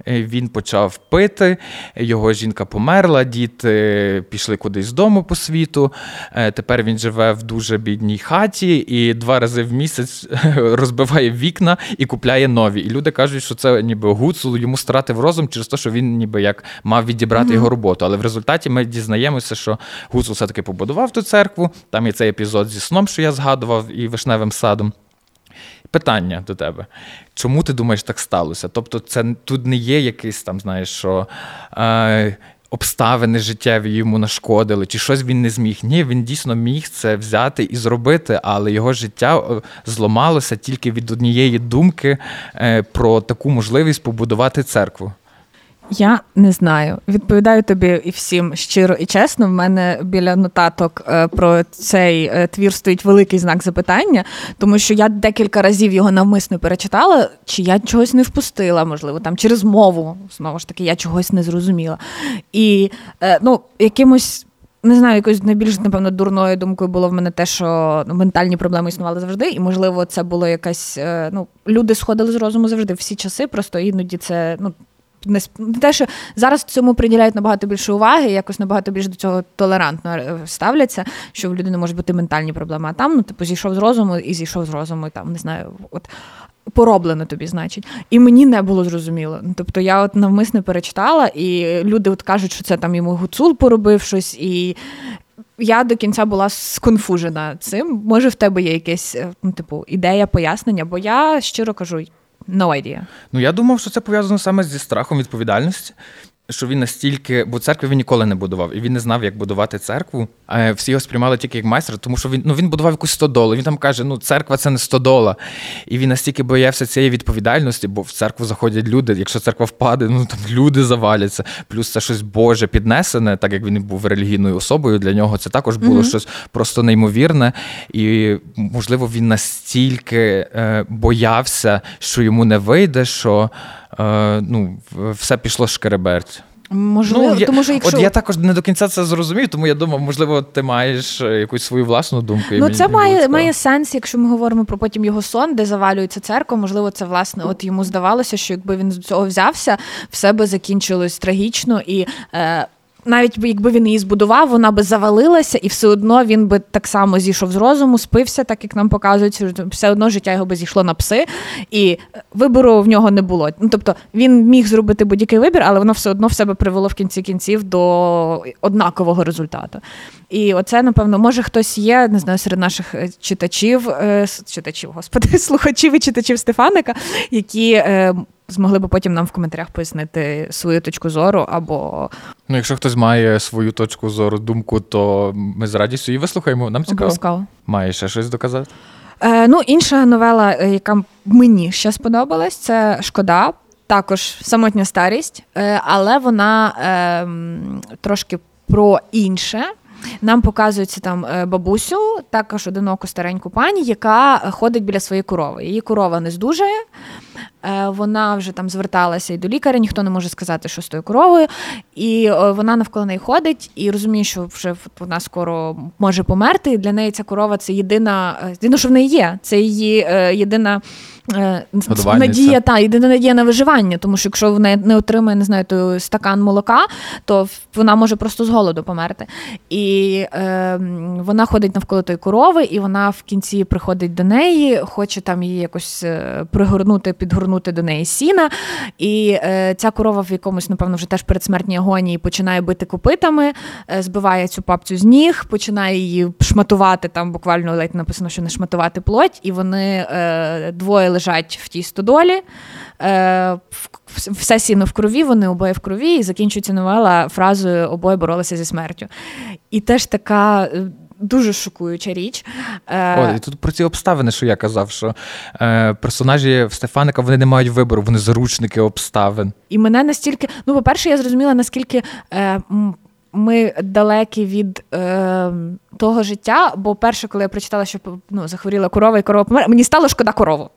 Е, він почав пити, його жінка померла, діти пішли кудись з дому по світу. Е, тепер він живе в дуже бідній хаті і два рази в місяць розбиває вікна і купляє нові. І люди кажуть, що це ніби гуцул йому стратив розум через те, що він ніби як мав відібрати mm-hmm. його роботу. Але в результаті ми дізнаємося, що гуцул все-таки побудував ту церкву. Там є цей епізод зі сном, що я згадував, і вишневим садом питання до тебе. Чому ти думаєш, так сталося? Тобто, це тут не є якийсь там, знаєш, що. Е, Обставини життєві йому нашкодили, чи щось він не зміг. Ні, він дійсно міг це взяти і зробити, але його життя е, зламалося тільки від однієї думки е, про таку можливість побудувати церкву. Я не знаю. Відповідаю тобі і всім щиро і чесно. В мене біля нотаток е, про цей е, твір стоїть великий знак запитання, тому що я декілька разів його навмисно перечитала, чи я чогось не впустила, можливо, там через мову. Знову ж таки, я чогось не зрозуміла. І е, ну, якимось. Не знаю, якоюсь найбільш, напевно, дурною думкою було в мене те, що ну, ментальні проблеми існували завжди, і, можливо, це було якась. Ну, люди сходили з розуму завжди всі часи, просто іноді це ну, не те, що зараз цьому приділяють набагато більше уваги, якось набагато більше до цього толерантно е, ставляться, що в людини можуть бути ментальні проблеми. А там, ну, типу, зійшов з розуму і зійшов з розуму, і там не знаю, от. Пороблено тобі, значить, і мені не було зрозуміло. Ну, тобто я от навмисне перечитала, і люди от кажуть, що це там йому гуцул поробив щось, і я до кінця була сконфужена цим. Може, в тебе є якась е, ну, типу, ідея, пояснення, бо я щиро кажу, No idea. Ну я думав, що це пов'язано саме зі страхом відповідальності що він настільки, бо церкви він ніколи не будував, і він не знав, як будувати церкву. А всі його сприймали тільки як майстра, тому що він ну він будував якусь стодолу. Він там каже: ну церква це не стодола. І він настільки боявся цієї відповідальності, бо в церкву заходять люди. Якщо церква впаде, ну там люди заваляться. Плюс це щось Боже піднесене, так як він був релігійною особою. Для нього це також було mm-hmm. щось просто неймовірне. І можливо він настільки е, боявся, що йому не вийде, що ну, все пішло шкереберть. Можливо, ну, тому що якщо... От я також не до кінця це зрозумів, тому я думав, можливо, ти маєш е, якусь свою власну думку. Ну, це має має сенс, якщо ми говоримо про потім його сон, де завалюється церква. Можливо, це власне, от йому здавалося, що якби він з цього взявся, все би закінчилось трагічно і. Е, навіть якби він її збудував, вона би завалилася, і все одно він би так само зійшов з розуму, спився, так як нам показують, все одно життя його би зійшло на пси, і вибору в нього не було. Ну тобто він міг зробити будь-який вибір, але воно все одно в себе привело в кінці кінців до однакового результату. І оце, напевно, може хтось є, не знаю, серед наших е, читачів, е, читачів, господи, слухачів і читачів Стефаника, які е, змогли би потім нам в коментарях пояснити свою точку зору або. Ну, якщо хтось має свою точку зору, думку, то ми з радістю її вислухаємо. Нам цікаво. Обов'язково. Має ще щось доказати? Е, Ну, інша новела, е, яка мені ще сподобалась, це шкода. Також самотня старість, е, але вона е, трошки про інше. Нам показується там е, бабусю, також одиноку стареньку пані, яка ходить біля своєї корови. Її корова не здужає. Е, вона вже там зверталася і до лікаря, ніхто не може сказати, що з тою коровою. І вона навколо неї ходить і розуміє, що вже вона скоро може померти. І для неї ця корова це єдина, е, єдине, що в неї є. Це її єдина. Надія та єдина надія на виживання, тому що якщо вона не отримає, не знаю, той стакан молока, то вона може просто з голоду померти. І е, вона ходить навколо тої корови, і вона в кінці приходить до неї, хоче там її якось пригорнути, підгорнути до неї сіна. І е, ця корова в якомусь, напевно, вже теж передсмертній агонії починає бити копитами, е, збиває цю папцю з ніг, починає її шматувати. Там буквально ледь написано, що не шматувати плоть, і вони е, двоє лежать в тій стодолі. Е, все сіно в крові, вони обоє в крові, і закінчується новела фразою обоє боролися зі смертю. І теж така. Е, дуже шокуюча річ. Е, О, і тут про ці обставини, що я казав, що е, персонажі в Стефаника вони не мають вибору, вони заручники обставин. І мене настільки, ну, по-перше, я зрозуміла, наскільки е, ми далекі від е, того життя. Бо перше, коли я прочитала, що ну, захворіла корова і корова померла, мені стало шкода корову.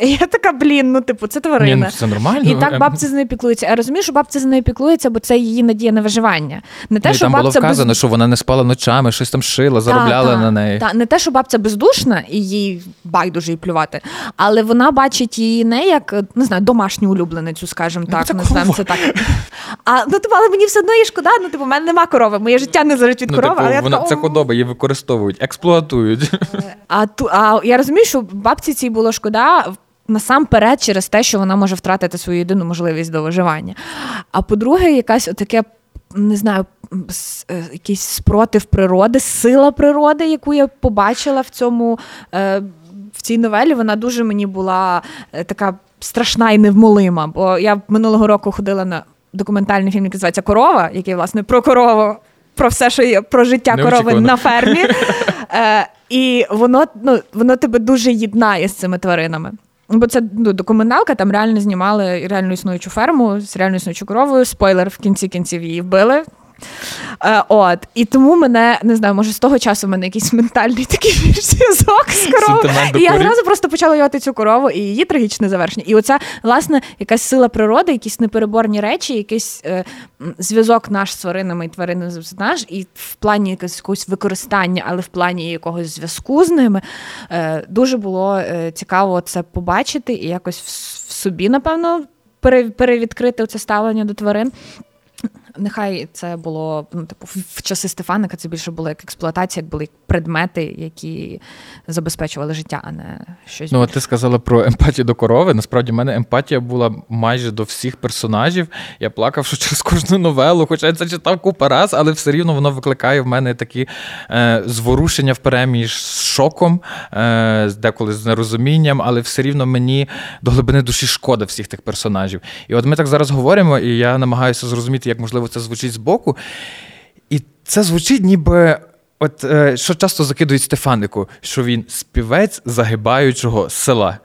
Я така, блін, ну типу, це тварина. Ні, ну, це нормально. І так бабця з нею піклується. Я розумію, що бабця з нею піклується, бо це її надія на виживання. Не те, і що там бабця було вказано, без... що вона не спала ночами, щось там шила, заробляла та, на неї. Так, не те, що бабця бездушна і їй байдуже їй плювати, але вона бачить її не як не знаю, домашню улюбленицю, скажімо ну, так. Називаємо це так. А ну типу, але мені все одно є шкода. Ну типу, в мене нема корови. Моє життя не залежить від ну, корови. Типу, але вона я така, це худоба, її використовують, експлуатують. А ту а я розумію, що бабці цій було шкода насамперед через те, що вона може втратити свою єдину можливість до виживання. А по-друге, якась таке, не знаю, е, якийсь спротив природи, сила природи, яку я побачила в цьому. Е, в цій новелі вона дуже мені була е, така страшна і невмолима. Бо я минулого року ходила на документальний фільм, який називається Корова, який, власне, про корову, про все, що є про життя корови на фермі. І воно ну, воно тебе дуже єднає з цими тваринами. Бо це ну, документалка, там реально знімали реально існуючу ферму з реально існуючою коровою. Спойлер в кінці кінців її вбили. Е, от. І тому мене не знаю, може з того часу в мене якийсь ментальний такий зв'язок з коровою. І я зразу просто почала йоти цю корову і її трагічне завершення. І оця, власне, якась сила природи, якісь непереборні речі, якийсь е, зв'язок наш з тваринами і тварини наш, і в плані якогось використання, але в плані якогось зв'язку з ними. Е, Дуже було е, цікаво це побачити і якось в, в собі, напевно, перевідкрити це ставлення до тварин. Нехай це було ну, типу, в часи Стефаника це більше було як експлуатація, як були предмети, які забезпечували життя, а не щось. Ну, а ти сказала про емпатію до корови. Насправді, в мене емпатія була майже до всіх персонажів. Я плакав, що через кожну новелу, хоча я це читав купа раз, але все рівно воно викликає в мене такі е, зворушення в переміж з шоком, е, деколи з нерозумінням, але все рівно мені до глибини душі шкода всіх тих персонажів. І от ми так зараз говоримо, і я намагаюся зрозуміти, як можливо це звучить збоку. І це звучить ніби. От е, що часто закидують Стефанику, що він співець загибаючого села.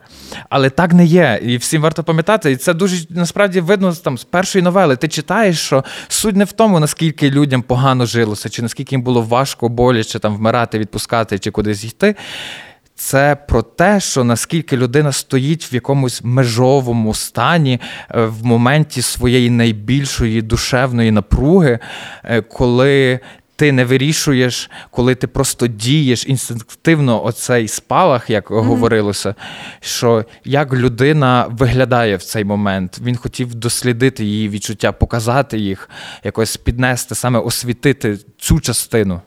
Але так не є. І всім варто пам'ятати, і це дуже насправді видно там з першої новели. Ти читаєш, що суть не в тому, наскільки людям погано жилося, чи наскільки їм було важко, боляче там вмирати, відпускати чи кудись йти. Це про те, що наскільки людина стоїть в якомусь межовому стані е, в моменті своєї найбільшої душевної напруги, е, коли ти не вирішуєш, коли ти просто дієш інстинктивно оцей спалах, як mm-hmm. говорилося, що як людина виглядає в цей момент. Він хотів дослідити її відчуття, показати їх, якось піднести, саме освітити цю частину.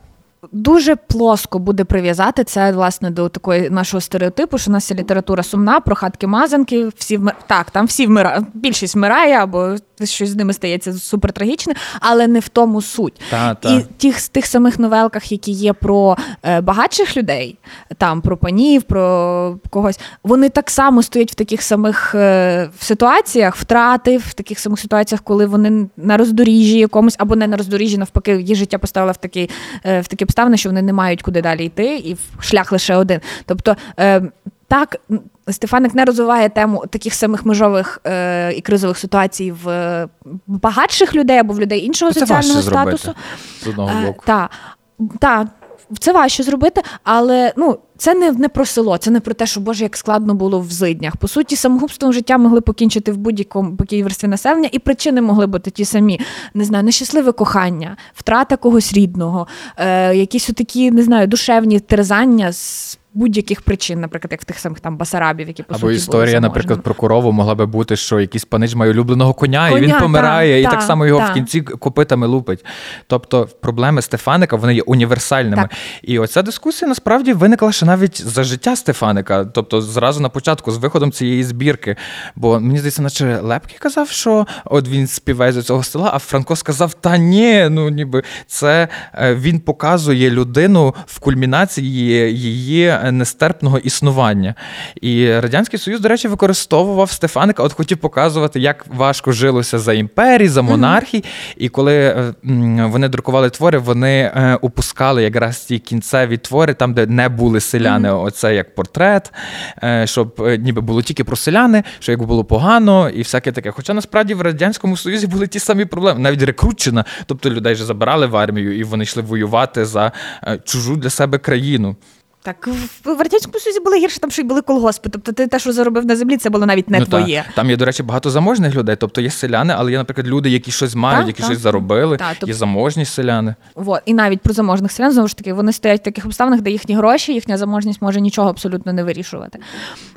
Дуже плоско буде прив'язати це власне до такої нашого стереотипу, що у нас є література сумна, про хатки мазанки, всі вмир... так, там всі вмирають, більшість вмирає, або щось з ними стається супертрагічне, але не в тому суть. Та, та. І тих тих самих новелках, які є про е, багатших людей, там про панів, про когось, вони так само стоять в таких самих е, в ситуаціях, втрати, в таких самих ситуаціях, коли вони на роздоріжжі якомусь або не на роздоріжжі, навпаки, її життя поставила в такий е, в такі обставини, що вони не мають куди далі йти, і шлях лише один. Тобто е, так. Стефаник не розвиває тему таких самих межових е, і кризових ситуацій в багатших людей або в людей іншого це соціального статусу. Зробити, з одного е, боку. Е, та, та, це важче зробити, але ну це не не про село, це не про те, що Боже, як складно було в зиднях. По суті, самогубством життя могли покінчити в будь-якому будь верстві населення, і причини могли бути ті самі. Не знаю, нещасливе кохання, втрата когось рідного, е, якісь такі, не знаю, душевні терзання з будь-яких причин, наприклад, як в тих самих там басарабів, які по Або суті історія, наприклад, про корову могла би бути, що якийсь панич має улюбленого коня, коня і він помирає, та, і та, так само його та. в кінці копитами лупить. Тобто проблеми Стефаника вони є універсальними. Так. І оця дискусія насправді виникла ще навіть за життя Стефаника, тобто зразу на початку з виходом цієї збірки. Бо мені здається, наче Лепкий казав, що от він співає з цього села, а Франко сказав: Та ні, ну ніби це е, він показує людину в кульмінації її нестерпного існування. І Радянський Союз, до речі, використовував Стефаника, от хотів показувати, як важко жилося за імперії, за монархій. Mm-hmm. І коли е, вони друкували твори, вони е, упускали якраз ті кінцеві твори, там, де не були селяни. Mm-hmm. Оце як портрет, е, щоб ніби було тільки про селяни, що як було погано, і всяке таке. Хоча насправді в Радянському Союзі були ті самі проблеми, навіть рекрутчина, тобто людей вже забирали в армію, і вони йшли воювати за чужу для себе країну. Так, в Радянському Союзі було гірше, там що й були колгоспи. Тобто ти те, що заробив на землі, це було навіть не ну, твоє. Та. Там є, до речі, багато заможних людей. Тобто є селяни, але є, наприклад, люди, які щось мають, та, які та. щось заробили, та, тобто... є заможні селяни. Вот. І навіть про заможних селян, знову ж таки, вони стоять в таких обставинах, де їхні гроші, їхня заможність може нічого абсолютно не вирішувати.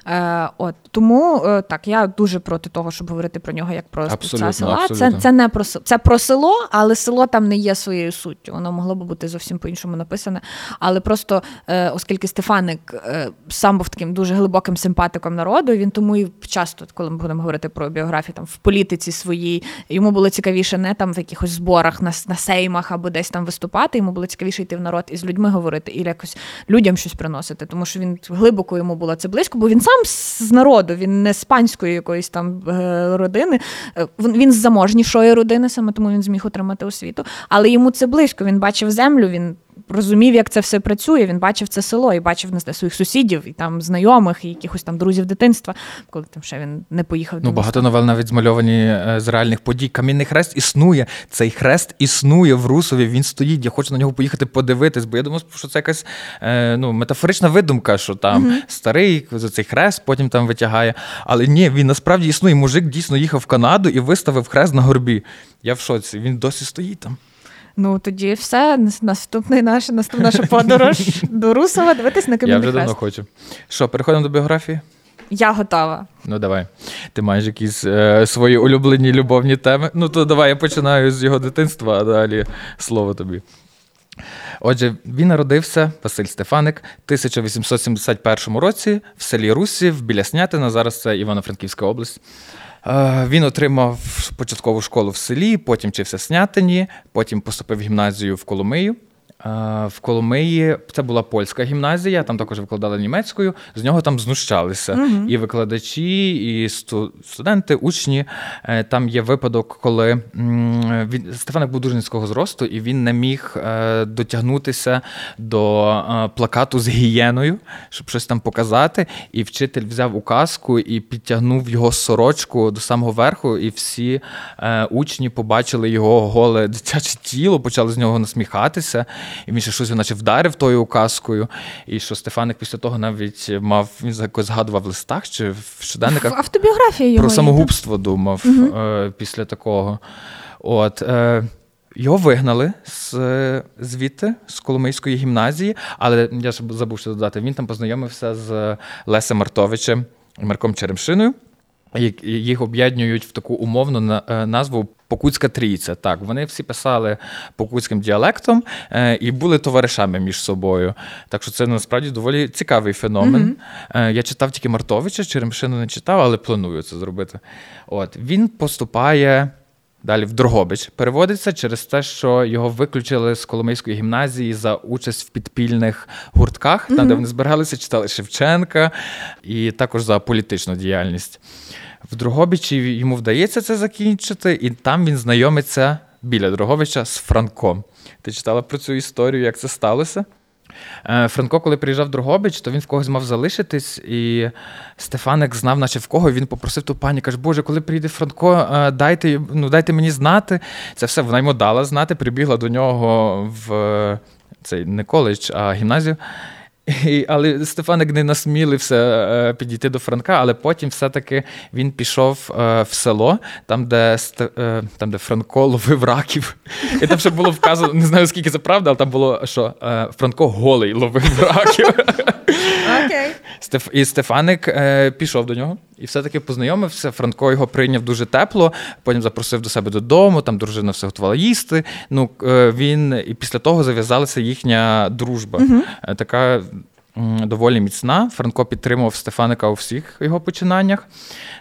Е, от. Тому е, так, я дуже проти того, щоб говорити про нього як про співця села. Абсолютно. Це це не про це про село, але село там не є своєю суттю. Воно могло би бути зовсім по-іншому написане. Але просто, е, оскільки Стефаник Е, сам був таким дуже глибоким симпатиком народу. Він тому і часто, коли ми будемо говорити про біографію, там в політиці своїй йому було цікавіше не там в якихось зборах на на сеймах або десь там виступати. Йому було цікавіше йти в народ і з людьми говорити, і якось людям щось приносити. Тому що він глибоко йому було це близько, бо він сам з народу, він не з панської якоїсь там е, родини. Е, він з заможнішої родини, саме тому він зміг отримати освіту. Але йому це близько. Він бачив землю. він розумів, як це все працює. Він бачив це село і бачив на своїх сусідів, і там знайомих, і якихось там друзів дитинства, коли там ще він не поїхав. Ну, багато новел навіть змальовані е, з реальних подій. Камінний хрест існує. Цей хрест існує в Русові. Він стоїть. Я хочу на нього поїхати подивитись, бо я думав, що це якась е, ну, метафорична видумка, що там mm старий за цей хрест, потім там витягає. Але ні, він насправді існує. Мужик дійсно їхав в Канаду і виставив хрест на горбі. Я в шоці. Він досі стоїть там. Ну тоді все. Наступний наш наступна наша подорож до Русова. Дивитись на камінний Я вже давно хочу. Що, переходимо до біографії? Я готова. Ну давай. Ти маєш якісь е, свої улюблені любовні теми. Ну то давай я починаю з його дитинства, а далі слово тобі. Отже, він народився, Василь Стефаник, в 1871 році в селі Русів біля Снятина. Зараз це Івано-Франківська область. Е, він отримав початкову школу в селі, потім вчився в Снятині, потім поступив в гімназію в Коломию. В Коломиї це була польська гімназія, там також викладали німецькою. З нього там знущалися uh і викладачі, і студенти, учні. Е, там є випадок, коли він Стефаник був дуже низького зросту, і він не міг е, дотягнутися до е, плакату з гієною, щоб щось там показати. І вчитель взяв указку і підтягнув його сорочку до самого верху, і всі учні побачили його голе дитяче тіло, почали з нього насміхатися і він ще щось наче вдарив тою указкою. І що Стефаник після того навіть мав він якось згадував в листах чи в щоденниках автобіографія його про самогубство є, думав угу. е, після такого. От. Е, його вигнали з звідти, з Коломийської гімназії, але я забув що додати, він там познайомився з Лесем Мартовичем Марком Черемшиною. Їх об'єднують в таку умовну е, назву Покутська трійця. Так, вони всі писали покутським діалектом е, і були товаришами між собою. Так що це насправді доволі цікавий феномен. Mm-hmm. Я читав тільки Мартовича, Черемшину не читав, але планую це зробити. От Він поступає. Далі в Дрогобич переводиться через те, що його виключили з Коломийської гімназії за участь в підпільних гуртках, mm-hmm. там де вони збиралися, читали Шевченка, і також за політичну діяльність. В Дрогобичі йому вдається це закінчити, і там він знайомиться біля Дроговича з Франком. Ти читала про цю історію, як це сталося? Е, Франко, коли приїжджав в Дрогобич, то він в когось мав залишитись, і Стефаник знав, наче в кого. Він попросив ту пані, каже, Боже, коли прийде Франко, е, дайте ну, дайте мені знати. Це все вона йому дала знати, прибігла до нього в цей не коледж, а гімназію. І, Але Стефаник не насмілився е, підійти до Франка, але потім все-таки він пішов е, в село, там, де е, там, де Франко ловив раків. І там ще було вказано, не знаю, скільки це правда, але там було, що Франко голий ловив раків. Okay. І Стефаник е, пішов до нього і все-таки познайомився. Франко його прийняв дуже тепло, потім запросив до себе додому, там дружина все готувала їсти. Ну, е, він І після того зав'язалася їхня дружба. Uh-huh. Така доволі міцна. Франко підтримував Стефаника у всіх його починаннях.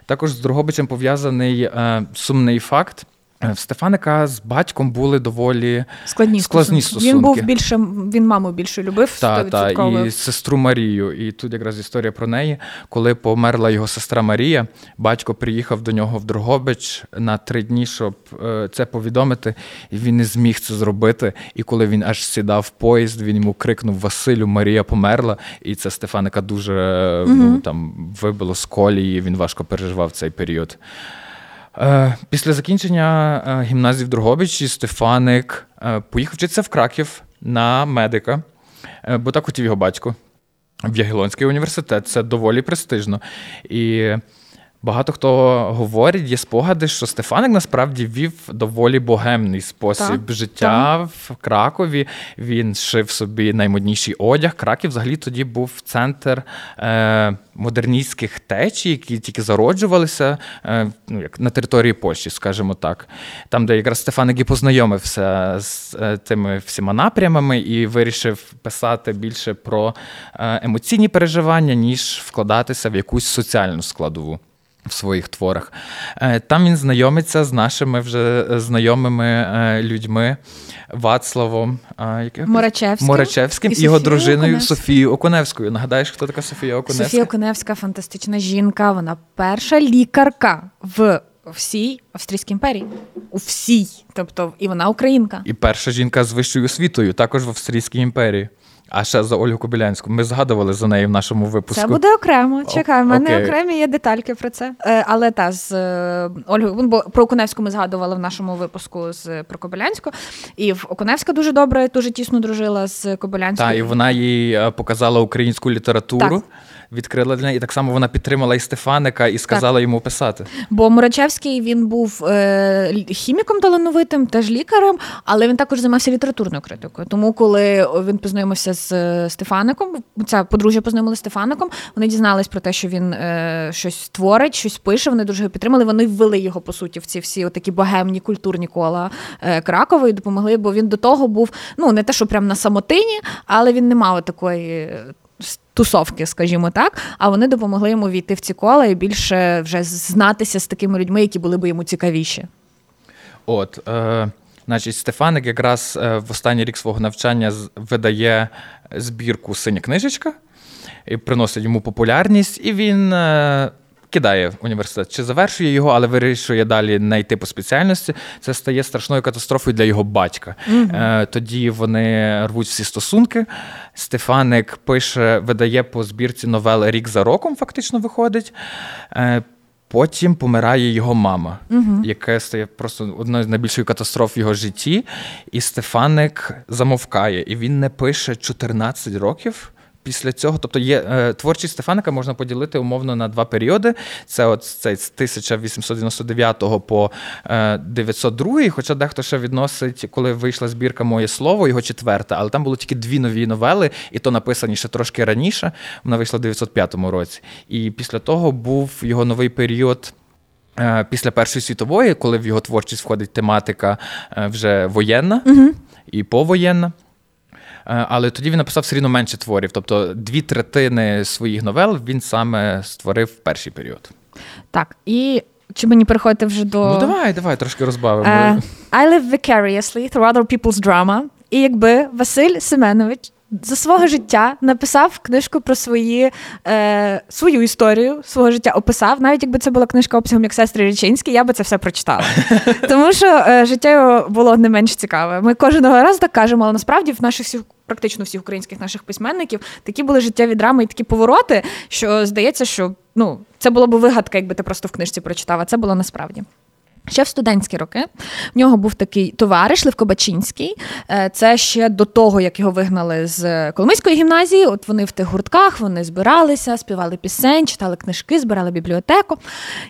Також з Дрогобичем пов'язаний е, сумний факт. В Стефаника з батьком були доволі складні, складні стосунки. Він був більше, він маму більше любив. Так, та, і сестру Марію. І тут якраз історія про неї. Коли померла його сестра Марія, батько приїхав до нього в Дрогобич на три дні, щоб е, це повідомити, і він не зміг це зробити. І коли він аж сідав в поїзд, він йому крикнув Василю, Марія померла. І це Стефаника дуже угу. ну, там вибило з колії. Він важко переживав цей період. Е, після закінчення е, гімназії в Дрогобичі Стефаник е, поїхав вчитися в Краків на медика, бо так хотів його батько в Ягелонський університет. Це доволі престижно. І Багато хто говорить, є спогади, що Стефаник насправді вів доволі богемний спосіб так, життя так. в Кракові. Він шив собі наймодніший одяг. Краків взагалі тоді був центр е, модерністських течій, які тільки зароджувалися е, ну, як на території Польщі, скажімо так. Там, де якраз Стефаник і познайомився з е, тими всіма напрямами і вирішив писати більше про е, емоційні переживання, ніж вкладатися в якусь соціальну складову в своїх творах. Е, там він знайомиться з нашими вже знайомими е, людьми Вацлавом Морачевським, Морачевським і його дружиною Софією Окуневською. Нагадаєш, хто така Софія Окуневська? Софія Окуневська фантастична жінка. Вона перша лікарка в всій Австрійській імперії. У всій, тобто і вона українка. І перша жінка з вищою освітою, також в Австрійській імперії. А ще за Ольгу Кобилянську. Ми згадували за неї в нашому випуску. Це буде окремо. Чекай, в мене Окей. окремі є детальки про це. Е, але та з е, Ольгою, бо про Окуневську ми згадували в нашому випуску з про Кобилянську. І в Окуневська дуже добре, дуже тісно дружила з Кобилянською. Так, і вона їй е, показала українську літературу. Так відкрила для неї. І так само вона підтримала і Стефаника і сказала так. йому писати. Бо Мурачевський він був е, хіміком талановитим, теж лікарем, але він також займався літературною критикою. Тому, коли він познайомився з е, Стефаником, ця подружжя познайомилася з Стефаником, вони дізнались про те, що він е, щось творить, щось пише. Вони дуже його підтримали. Вони ввели його по суті в ці всі такі богемні культурні кола е, Кракова і допомогли, бо він до того був ну не те, що прям на самотині, але він не мав такої тусовки, скажімо так. А вони допомогли йому війти в ці кола і більше вже знатися з такими людьми, які були б йому цікавіші. От, е, значить, Стефаник якраз е, в останній рік свого навчання видає збірку Синя книжечка і приносить йому популярність, і він. Е, кидає університет, чи завершує його, але вирішує далі не йти по спеціальності. Це стає страшною катастрофою для його батька. Угу. Тоді вони рвуть всі стосунки. Стефаник пише, видає по збірці новел рік за роком, фактично виходить. Е, потім помирає його мама, угу. яке стає просто одною з найбільших катастроф в його житті. І Стефаник замовкає. І він не пише 14 років після цього, тобто є е, творчість Стефаника можна поділити умовно на два періоди. Це от цей з 1899 по е, 902, хоча дехто ще відносить, коли вийшла збірка Моє слово, його четверта, але там було тільки дві нові новели, і то написані ще трошки раніше. Вона вийшла в 905 році. І після того був його новий період. Е, після Першої світової, коли в його творчість входить тематика е, вже воєнна угу. і повоєнна. Е, але тоді він написав все рівно менше творів. Тобто дві третини своїх новел він саме створив в перший період. Так, і чи мені переходити вже до. Ну, давай, давай, трошки розбавимо. Uh, I live vicariously through other people's drama. І якби Василь Семенович за свого життя написав книжку про свої, е, свою історію свого життя описав. Навіть якби це була книжка обсягом як сестри Річинські, я би це все прочитала. Тому що е, життя його було не менш цікаве. Ми кожного разу так кажемо, але насправді в наших всіх. Практично всіх українських наших письменників такі були життєві драми і такі повороти, що здається, що ну це було б вигадка, якби ти просто в книжці прочитав, а це було насправді. Ще в студентські роки в нього був такий товариш Левко Бачинський. Е, це ще до того, як його вигнали з Коломийської гімназії. От вони в тих гуртках вони збиралися, співали пісень, читали книжки, збирали бібліотеку.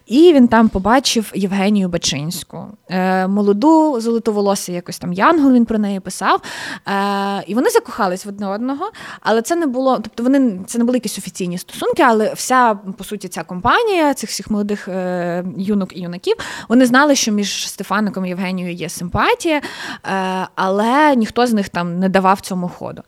І він там побачив Євгенію Бачинську, е, молоду золотоволосу, якось там Янгол. Він про неї писав. Е, і вони закохались в одне одного, але це не було, тобто вони це не були якісь офіційні стосунки, але вся по суті ця компанія цих всіх молодих юнок і юнаків вони знали знали, що між Стефаником і Євгенією є симпатія, е, але ніхто з них там не давав цьому ходу.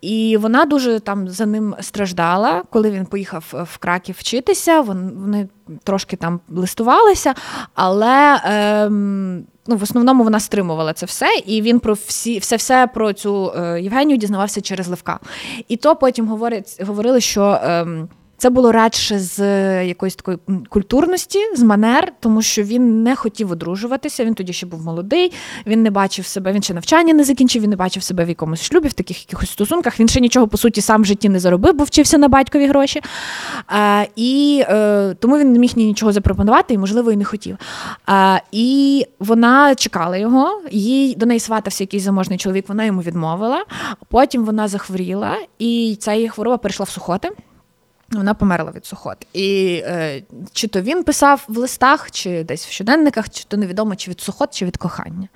І вона дуже там за ним страждала, коли він поїхав в Краків вчитися. Вони трошки там листувалися, але. Ем, ну, в основному вона стримувала це все, і він про всі все все про цю е, Євгенію дізнавався через Левка. І то потім говорить, говорили, що. Е, це було радше з е, якоїсь такої культурності, з манер, тому що він не хотів одружуватися. Він тоді ще був молодий, він не бачив себе, він ще навчання не закінчив, він не бачив себе в якомусь шлюбі, в таких якихось стосунках. Він ще нічого по суті сам в житті не заробив, бо вчився на батькові гроші. А, І е, тому він не міг нічого запропонувати і, можливо, і не хотів. А, І вона чекала його, їй до неї сватався якийсь заможний чоловік, вона йому відмовила. Потім вона захворіла, і ця її хвороба перейшла в сухоти. Вона померла від сухот. І е, чи то він писав в листах, чи десь в щоденниках, чи то невідомо, чи від сухот, чи від кохання.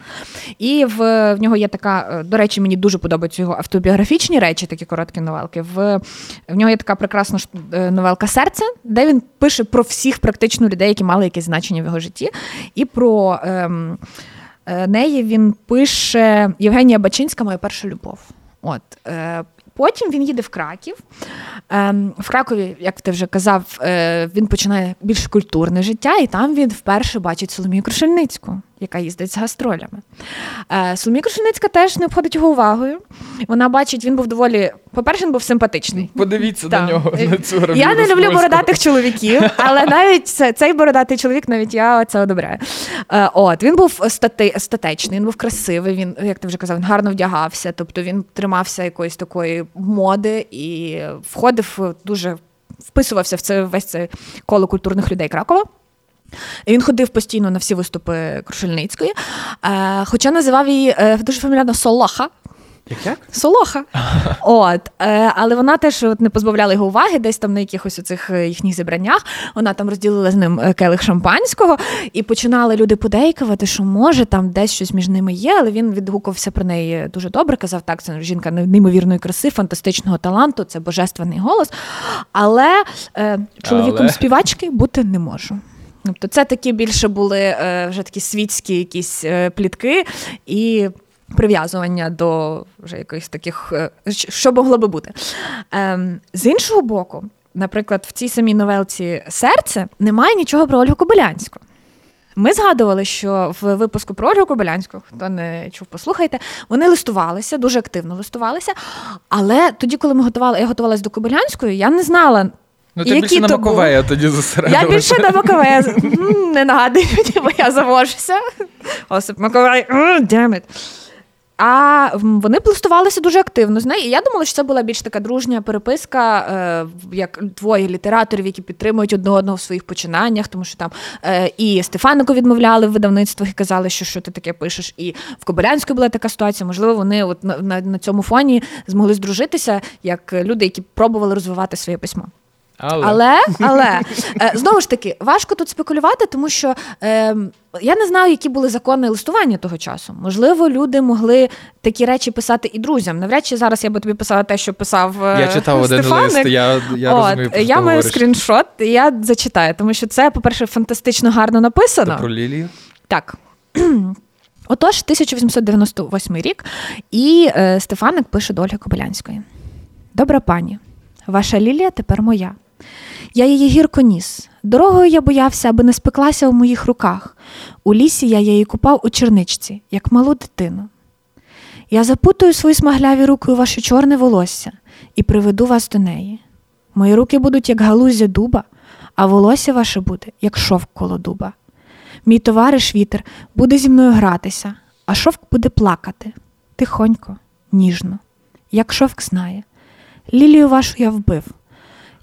І в, в нього є така, е, до речі, мені дуже подобаються його автобіографічні речі, такі короткі новелки. В в нього є така прекрасна е, новелка Серце, де він пише про всіх практично людей, які мали якесь значення в його житті. І про ем, е, неї він пише Євгенія Бачинська, моя перша любов. От, е, Потім він їде в Краків. Ем, в Кракові, як ти вже казав, е, він починає більш культурне життя, і там він вперше бачить Соломію Крушельницьку яка їздить з гастролями. Е, Соломія Крушеницька теж не обходить його увагою. Вона бачить, він був доволі. По-перше, він був симпатичний. Подивіться на нього. на цю Я не люблю бородатих чоловіків, але навіть цей бородатий чоловік, навіть я це одобряю. Е, от Він був стати, статечний, він був красивий, він, як ти вже казав, він гарно вдягався, тобто він тримався якоїсь такої моди і входив дуже. Вписувався в це весь це коло культурних людей Кракова. Він ходив постійно на всі виступи Крушельницької, е, хоча називав її е, дуже фамільярно Солоха. Як як? Солоха. От, е, Але вона теж от, не позбавляла його уваги, десь там на якихось оцих їхніх зібраннях. Вона там розділила з ним келих шампанського, і починали люди подейкувати, що може там десь щось між ними є, але він відгукувався про неї дуже добре. Казав, так, це жінка неймовірної краси, фантастичного таланту, це божественний голос. Але е, чоловіком але... співачки бути не можу. Тобто це такі більше були е, вже такі світські якісь е, плітки і прив'язування до вже якихось таких, е, що могло би бути. Ем, з іншого боку, наприклад, в цій самій новелці Серце немає нічого про Ольгу Кобилянську. Ми згадували, що в випуску про Ольгу Кобилянську, хто не чув, послухайте, вони листувалися, дуже активно листувалися. Але тоді, коли ми готували, я готувалася до Кобилянської, я не знала Ну, ти більше на Маковея тоді зосередилася. Я більше на Маковея. Не нагадую, бо я завожуся. Осип Маковей, damn А вони пластувалися дуже активно з нею. І я думала, що це була більш така дружня переписка, е, як двоє літераторів, які підтримують одне одного в своїх починаннях, тому що там е, і Стефанику відмовляли в видавництвах і казали, що що ти таке пишеш. І в Кобилянської була така ситуація. Можливо, вони от на, на, на цьому фоні змогли здружитися як люди, які пробували розвивати своє письмо. Але але, але е, знову ж таки важко тут спекулювати, тому що е, я не знаю, які були закони листування того часу. Можливо, люди могли такі речі писати і друзям. Навряд чи зараз я би тобі писала те, що писав е, Я читав Стефаник. один лист. Я я От, розумію, про Я маю говориш. скріншот, і я зачитаю, тому що це, по-перше, фантастично гарно написано. Це про Лілію? Так. Отож, 1898 рік, і е, Стефаник пише до Ольги Кобилянської. Добра пані, ваша Лілія тепер моя. Я її гірко ніс. Дорогою я боявся, аби не спеклася в моїх руках. У лісі я її купав у черничці, як малу дитину. Я запутаю свої смагляві руки у ваше чорне волосся і приведу вас до неї. Мої руки будуть, як галузя дуба, а волосся ваше буде, як шовк коло дуба. Мій товариш вітер буде зі мною гратися, а шовк буде плакати тихонько, ніжно, як шовк знає. Лілію вашу я вбив.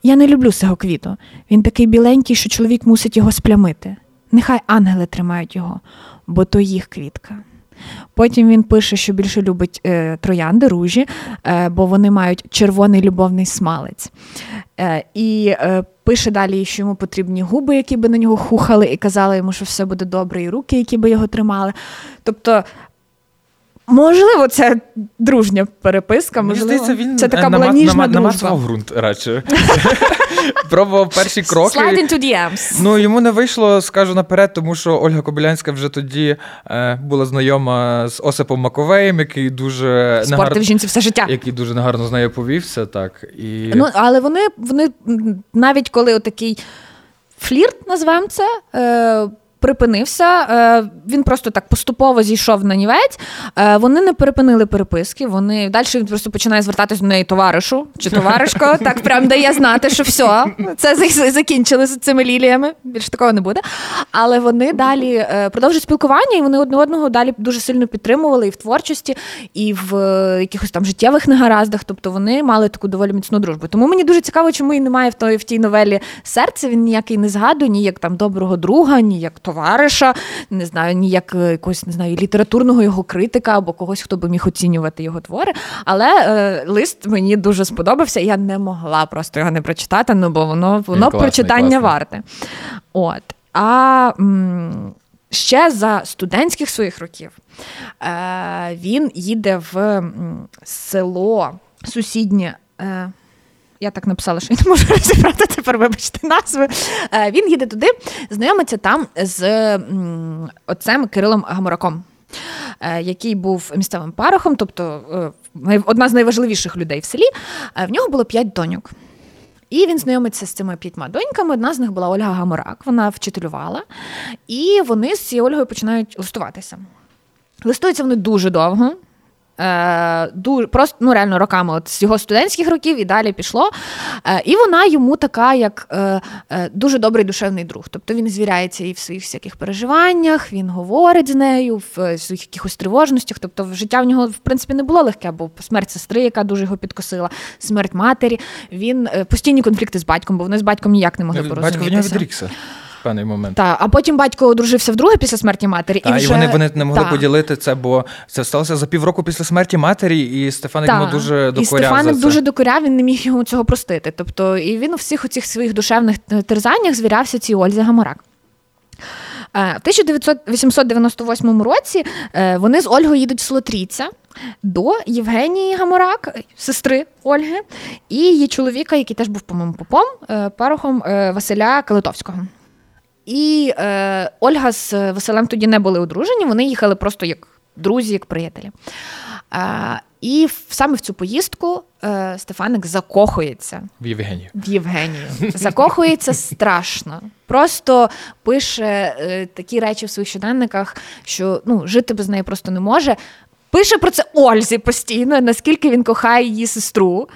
Я не люблю цього квіту. Він такий біленький, що чоловік мусить його сплямити. Нехай ангели тримають його, бо то їх квітка. Потім він пише, що більше любить е, троянди, ружі, е, бо вони мають червоний любовний смалець. Е, і е, пише далі, що йому потрібні губи, які би на нього хухали, і казали йому, що все буде добре, і руки, які би його тримали. Тобто Можливо, це дружня переписка. Мені можливо. здається, він це така е, була нама- ніжна нама- дружба. намацував ґрунт радше. Пробував перші кроки. Slide into DMs. Ну, йому не вийшло, скажу наперед, тому що Ольга Кобилянська вже тоді е, була знайома з Осипом Маковеєм, який дуже Спортив жінці все життя. який дуже негарно з нею повівся. Так, і... Ну, але вони, вони навіть коли отакий флірт, назвемо це. Е, Припинився, е, він просто так поступово зійшов на нівець. Е, вони не перепинили переписки. Вони далі він просто починає звертатись до неї товаришу чи товаришко. Так прям дає знати, що все, це закінчили з цими ліліями. Більше такого не буде. Але вони далі е, продовжують спілкування, і вони одне одного далі дуже сильно підтримували і в творчості, і в якихось там життєвих негараздах. Тобто вони мали таку доволі міцну дружбу. Тому мені дуже цікаво, чому і немає в той в тій новелі серця. Він ніякий не згадує, ні як там доброго друга, ні як товариша, не знаю, ні як е, якогось не знаю, літературного його критика або когось, хто би міг оцінювати його твори. Але е, лист мені дуже сподобався. Я не могла просто його не прочитати, ну бо воно воно класний, прочитання класний. варте. От. А м, ще за студентських своїх років е, він їде в село сусіднє. Е, я так написала, що я не можу розібрати тепер, вибачте, назви. Е, він їде туди, знайомиться там з отцем Кирилом Гамораком. е, Який був місцевим парохом, тобто е, одна з найважливіших людей в селі. В нього було п'ять доньок. І він знайомиться з цими п'ятьма доньками. Одна з них була Ольга Гаморак, вона вчителювала. І вони з цією Ольгою починають листуватися. Листуються вони дуже довго. Е, дуже, просто ну, реально роками, от з його студентських років і далі пішло. Е, і вона йому така, як е, е, дуже добрий душевний друг. Тобто він звіряється і в своїх всяких переживаннях, він говорить з нею, в е, своїх якихось тривожностях. Тобто, життя в нього, в принципі, не було легке, бо смерть сестри, яка дуже його підкосила, смерть матері. Він е, постійні конфлікти з батьком, бо вони з батьком ніяк не могли Батько в нього відрікся певний момент. Та, а потім батько одружився вдруге після смерті матері. Та, і, і, вони, вони не могли Та. поділити це, бо це сталося за півроку після смерті матері, і Стефаник йому Так. дуже і докоряв Стефаник за це. дуже докоряв, він не міг йому цього простити. Тобто, і він у всіх оцих своїх душевних терзаннях звірявся цій Ользі Гаморак. Е, В 1898 році е, вони з Ольгою їдуть в Солотрійця до Євгенії Гаморак, сестри Ольги, і її чоловіка, який теж був, по-моєму, попом, е, парохом Василя Калитовського. І е, Ольга з Василем тоді не були одружені, вони їхали просто як друзі, як приятелі. Е, і саме в цю поїздку е, Стефаник закохується В Євгенію. в Євгенію. Закохується страшно. Просто пише е, такі речі в своїх щоденниках, що ну, жити без неї просто не може. Пише про це Ользі постійно, наскільки він кохає її сестру.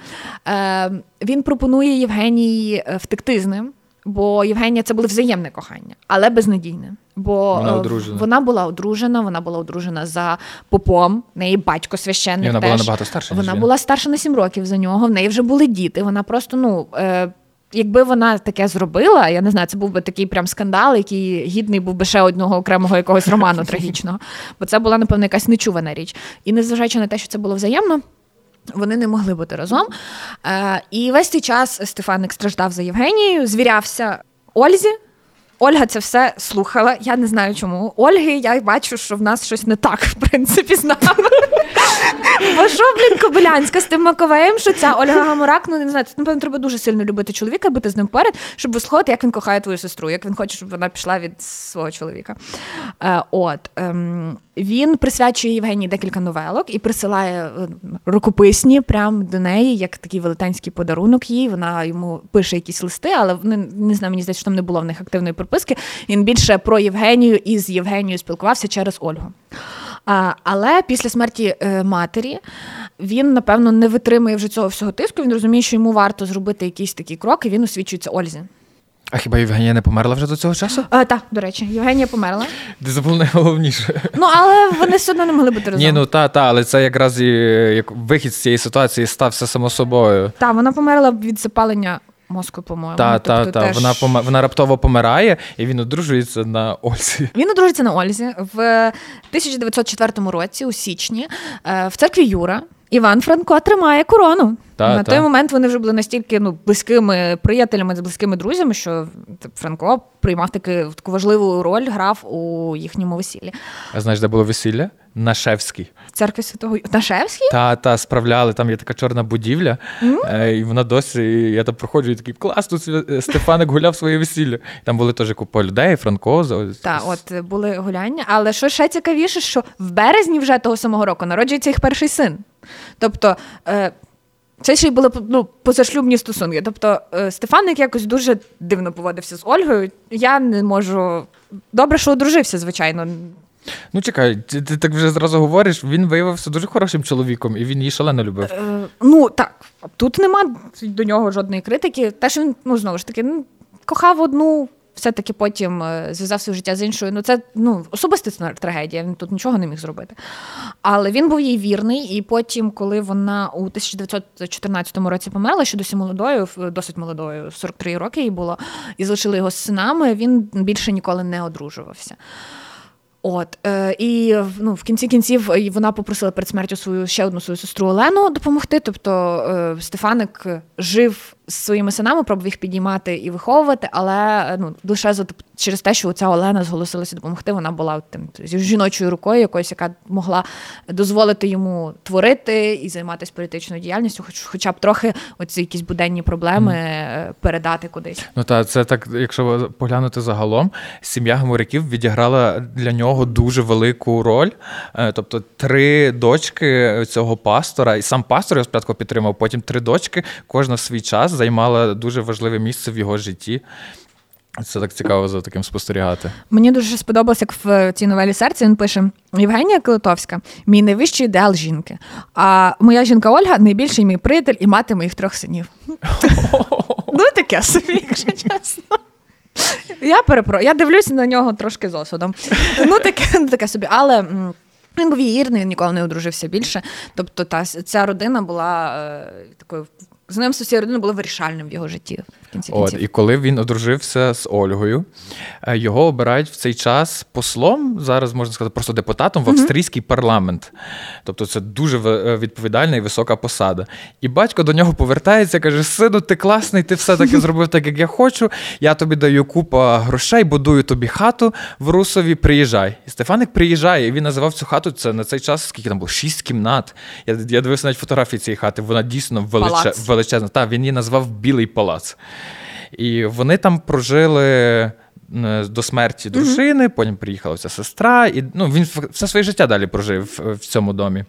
Е, він пропонує Євгенії е, втекти з ним, бо Євгенія це було взаємне кохання, але безнадійне. Бо Вона е, одружена. вона була одружена, вона була одружена за попом, в неї батько священник. І вона теж. була набагато старша, Вона була старша на 7 років за нього, в неї вже були діти. Вона просто, ну. Е, Якби вона таке зробила, я не знаю, це був би такий прям скандал, який гідний був би ще одного окремого якогось роману трагічного. Бо це була, напевно, якась нечувана річ. І незважаючи на те, що це було взаємно, вони не могли бути разом. Е, і весь цей час Стефаник страждав за Євгенією, звірявся Ользі. Ольга це все слухала. Я не знаю чому. Ольги, я бачу, що в нас щось не так, в принципі, з нами. Бо що, блін, Кобилянська з тим Маковеєм, що ця Ольга Гамурак, ну не знаю, це, напевно, треба дуже сильно любити чоловіка, бути з ним поряд, щоб вислухати, як він кохає твою сестру, як він хоче, щоб вона пішла від свого чоловіка. Е, от. Ем, він присвячує Євгенії декілька новелок і присилає е, рукописні прямо до неї, як такий велетенський подарунок їй. Вона йому пише якісь листи, але вони не знаю, мені здається, що там не було в них активної прописки. Він більше про Євгенію і з Євгенією спілкувався через Ольгу. А, але після смерті е, матері він, напевно, не витримує вже цього всього тиску. Він розуміє, що йому варто зробити якийсь такий крок, і він освічується Ользі. А хіба Євгенія не померла вже до цього часу? А, так, до речі, Євгенія померла. Ти забув найголовніше. Ну, але вони все одно не могли бути разом. Ні, ну та, та, але це якраз і як вихід з цієї ситуації стався само собою. Так, вона померла від запалення мозку, по-моєму. Та, Тобто та, та. теж- Вона, поме- вона раптово помирає, і він одружується на Ользі. Він одружиться на Ользі в 1904 році, у січні, е, в церкві Юра. Іван Франко тримає корону. Та, На та. той момент вони вже були настільки ну, близькими приятелями, з близькими друзями, що Франко приймав таки, таку важливу роль, грав у їхньому весіллі. А знаєш, де було весілля? На Шевській. В церкві Святого Нашевський? Та, та справляли, там є така чорна будівля, е, і вона досі. Я там проходжу і такий клас, тут Стефаник гуляв своє весілля. Там були теж купа людей, Франко. Так, от е, були гуляння. Але що ще цікавіше, що в березні вже того самого року народжується їх перший син. Тобто. Е, це ще й були ну, позашлюбні стосунки. Тобто е, Стефаник якось дуже дивно поводився з Ольгою. Я не можу. Добре, що одружився, звичайно. Ну чекай, ти, ти так вже зразу говориш, він виявився дуже хорошим чоловіком, і він її шалено любив. Е, ну так, тут нема до нього жодної критики. Те, що він ну знову ж таки кохав одну, все-таки потім е, зв'язав своє життя з іншою. Ну це ну особиста трагедія. Він тут нічого не міг зробити. Але він був їй вірний, і потім, коли вона у 1914 році померла, ще досі молодою, досить молодою, 43 роки їй було, і залишили його з синами. Він більше ніколи не одружувався. От е, і ну, в кінці кінців вона попросила перед смертю свою ще одну свою сестру Олену допомогти. Тобто е, Стефаник жив з своїми синами, пробував їх підіймати і виховувати, але е, ну лише за через те, що ця Олена зголосилася допомогти. Вона була тим жіночою рукою, якоюсь, яка могла дозволити йому творити і займатися політичною діяльністю, хоч, хоча б трохи оці якісь буденні проблеми е, передати кудись. Ну та це так, якщо поглянути загалом, сім'я Гаморяків відіграла для нього дуже велику роль. Е, Тобто три дочки цього пастора, і сам пастор його спочатку підтримав, потім три дочки, кожна в свій час займала дуже важливе місце в його житті. Це так цікаво за таким спостерігати. Мені дуже сподобалось, як в цій новелі серце він пише: Євгенія Клитовська, мій найвищий ідеал жінки. А моя жінка Ольга найбільший мій приятель і мати моїх трьох синів. Ну, таке собі, якщо чесно. Я перепро, я дивлюся на нього трошки з осудом. Ну, таке, таке собі. Але він був вірний, він ніколи не одружився більше. Тобто, та ця родина була е, такою. Знайомство з цією родиною було вирішальним в його житті в кінці От, кінців. і коли він одружився з Ольгою, е, його обирають в цей час послом, зараз можна сказати, просто депутатом в австрійський парламент. Тобто це дуже е, відповідальна і висока посада. І батько до нього повертається, каже: Сину, ти класний, ти все-таки зробив так, як я хочу. Я тобі даю купа грошей, будую тобі хату в Русові, приїжджай. І Стефаник приїжджає, і він називав цю хату. Це на цей час, скільки там було? Шість кімнат. Я, я дивився навіть фотографії цієї хати. Вона дійсно величе, Палац. Величезна. Та він її назвав Білий палац. І вони там прожили е, до смерті дружини, потім приїхала вся сестра, і ну, він все своє життя далі прожив в цьому домі.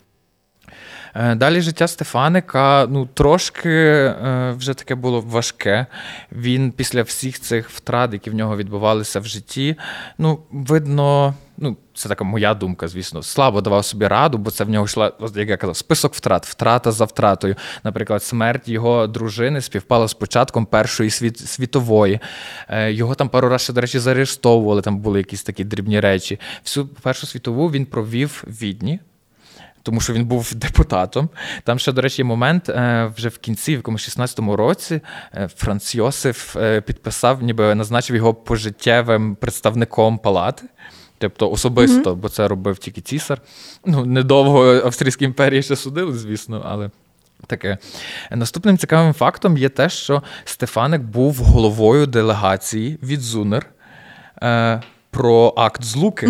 Е, Далі життя Стефаника ну, трошки е, вже таке було важке. Він після всіх цих втрат, які в нього відбувалися в житті, ну, видно, ну, це така моя думка, звісно, слабо давав собі раду, бо це в нього йшла, як я казав, список втрат, втрата за втратою. Наприклад, смерть його дружини співпала з початком Першої світ, світової. Е, Його там пару разів, до речі, заарештовували, там були якісь такі дрібні речі. Всю Першу світову він провів в Відні тому що він був депутатом. Там ще, до речі, є момент е, вже в кінці, в якомусь 16-му році, е, Франц Йосиф е, підписав, ніби назначив його пожиттєвим представником палати. Тобто особисто, бо це робив тільки цісар. Ну, недовго Австрійській імперії ще судили, звісно, але. Таке наступним цікавим фактом є те, що Стефаник був головою делегації від Зунер про акт злуки.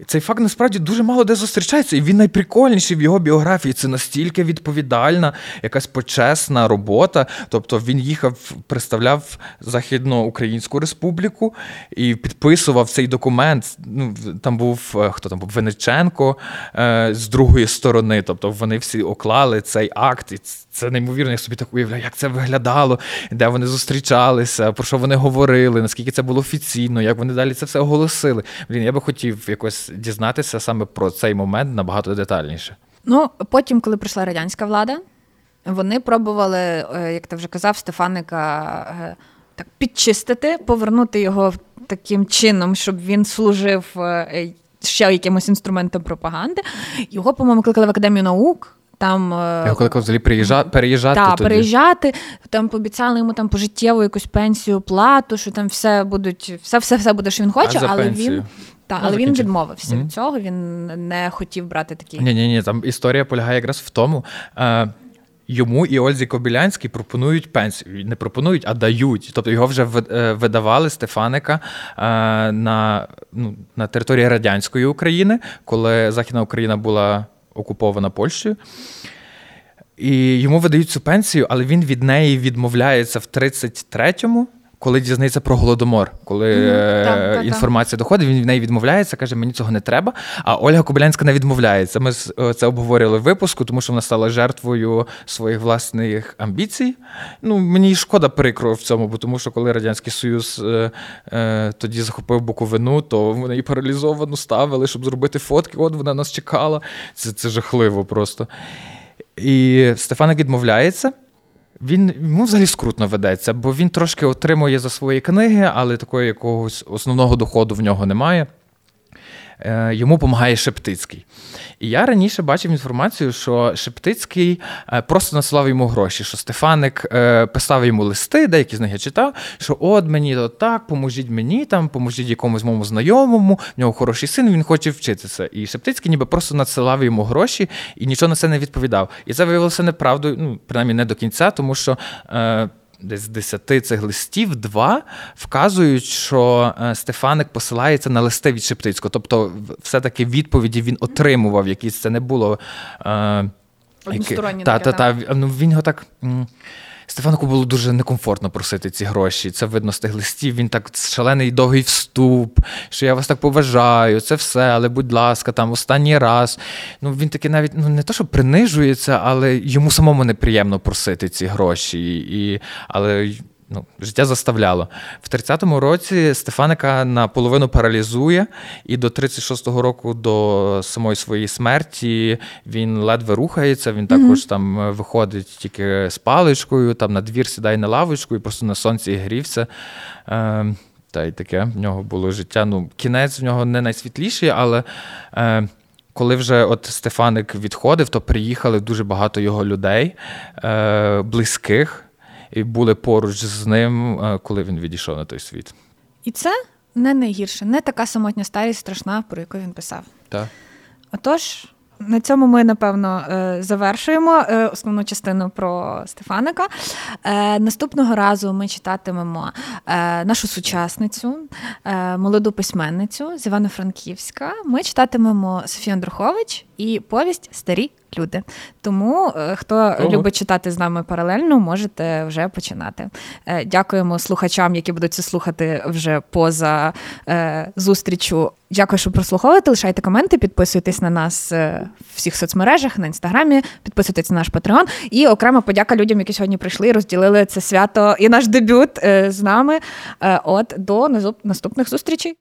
І цей факт насправді дуже мало де зустрічається, і він найприкольніший в його біографії. Це настільки відповідальна, якась почесна робота. Тобто він їхав, представляв Західноукраїнську республіку і підписував цей документ. Ну, там був е, хто там був Вениченко е, з другої сторони. Тобто вони всі оклали цей акт. І це неймовірно, я собі так уявляю, як це виглядало, де вони зустрічалися, про що вони говорили, наскільки це було офіційно, як вони далі це все оголосили. Блін, я би хотів якось дізнатися саме про цей момент набагато детальніше. Ну, потім, коли прийшла радянська влада, вони пробували, е, як ти вже казав, Стефаника е, так підчистити, повернути його таким чином, щоб він служив е, ще якимось інструментом пропаганди. Його, по-моєму, кликали в Академію наук. Там е, коли взагалі приїжджа, переїжджати та, тоді. переїжджати, там пообіцяли йому там пожиттєву якусь пенсію, плату, що там все будуть, все, все, все буде, що він хоче, але пенсію? він Так, Ну, але він закінчив. відмовився Мгм. від цього. Він не хотів брати такі. Ні, ні, ні, там історія полягає якраз в тому. Е, Йому і Ользі Кобилянській пропонують пенсію. Не пропонують, а дають. Тобто його вже е, видавали Стефаника е, на, ну, на території радянської України, коли Західна Україна була окупована Польщею. І йому видають цю пенсію, але він від неї відмовляється в 33-му, коли дізнається про голодомор. Коли е, Так, так, так. інформація доходить, він від неї відмовляється, каже, мені цього не треба. А Ольга Кобилянська не відмовляється. Ми е, це обговорювали в випуску, тому що вона стала жертвою своїх власних амбіцій. Ну, мені шкода прикро в цьому, бо тому що коли Радянський Союз е, е, тоді захопив Буковину, то вони її паралізовану ставили, щоб зробити фотки. От вона нас чекала. Це, це жахливо просто. І Стефаник відмовляється. Він йому взагалі скрутно ведеться, бо він трошки отримує за свої книги, але такого якогось основного доходу в нього немає. Е, Йому допомагає Шептицький. І я раніше бачив інформацію, що Шептицький е, просто насилав йому гроші, що Стефаник е, писав йому листи, деякі з них я читав, що от мені от так, поможіть мені, там, поможіть якомусь моєму знайомому, в нього хороший син, він хоче вчитися. І Шептицький ніби просто надсилав йому гроші і нічого на це не відповідав. І це виявилося неправдою, ну, принаймні не до кінця, тому що. Десь з десяти цих листів два вказують, що е, Стефаник посилається на листи від Шептицького. Тобто, все-таки відповіді він отримував якісь. Це не було. Е, та, та, та, ну, він його так. Стефанику було дуже некомфортно просити ці гроші. Це видно з тих листів. Він так шалений довгий вступ, що я вас так поважаю, це все, але будь ласка, там останній раз. Ну він таки навіть ну не то, що принижується, але йому самому неприємно просити ці гроші. І, але ну, життя заставляло. В 30-му році Стефаника наполовину паралізує, і до 36-го року, до самої своєї смерті, він ледве рухається. Він також там е, виходить тільки з паличкою, там на двір сідає на лавочку і просто на сонці грівся. Е, та й таке в нього було життя. Ну, кінець в нього не найсвітліший, але. Е, коли вже от Стефаник відходив, то приїхали дуже багато його людей, е, близьких, і були поруч з ним, е, коли він відійшов на той світ. І це не найгірше, не така самотня старість страшна, про яку він писав. Так. Отож, на цьому ми напевно е, завершуємо е, основну частину про Стефаника. Наступного разу ми читатимемо нашу сучасницю, молоду письменницю з Івано-Франківська. Ми читатимемо Софію Андрухович і повість Старі люди. Тому е, хто Ого. любить читати з нами паралельно, можете вже починати. Е, Дякуємо слухачам, які будуть це слухати вже поза е, зустрічю. Дякую, що прослуховуєте. Лишайте коменти, підписуйтесь на нас в всіх соцмережах, на інстаграмі, підписуйтесь на наш Патреон. І окрема подяка людям, які сьогодні прийшли і розділили це свято і наш дебют з нами. От до наступних зустрічей.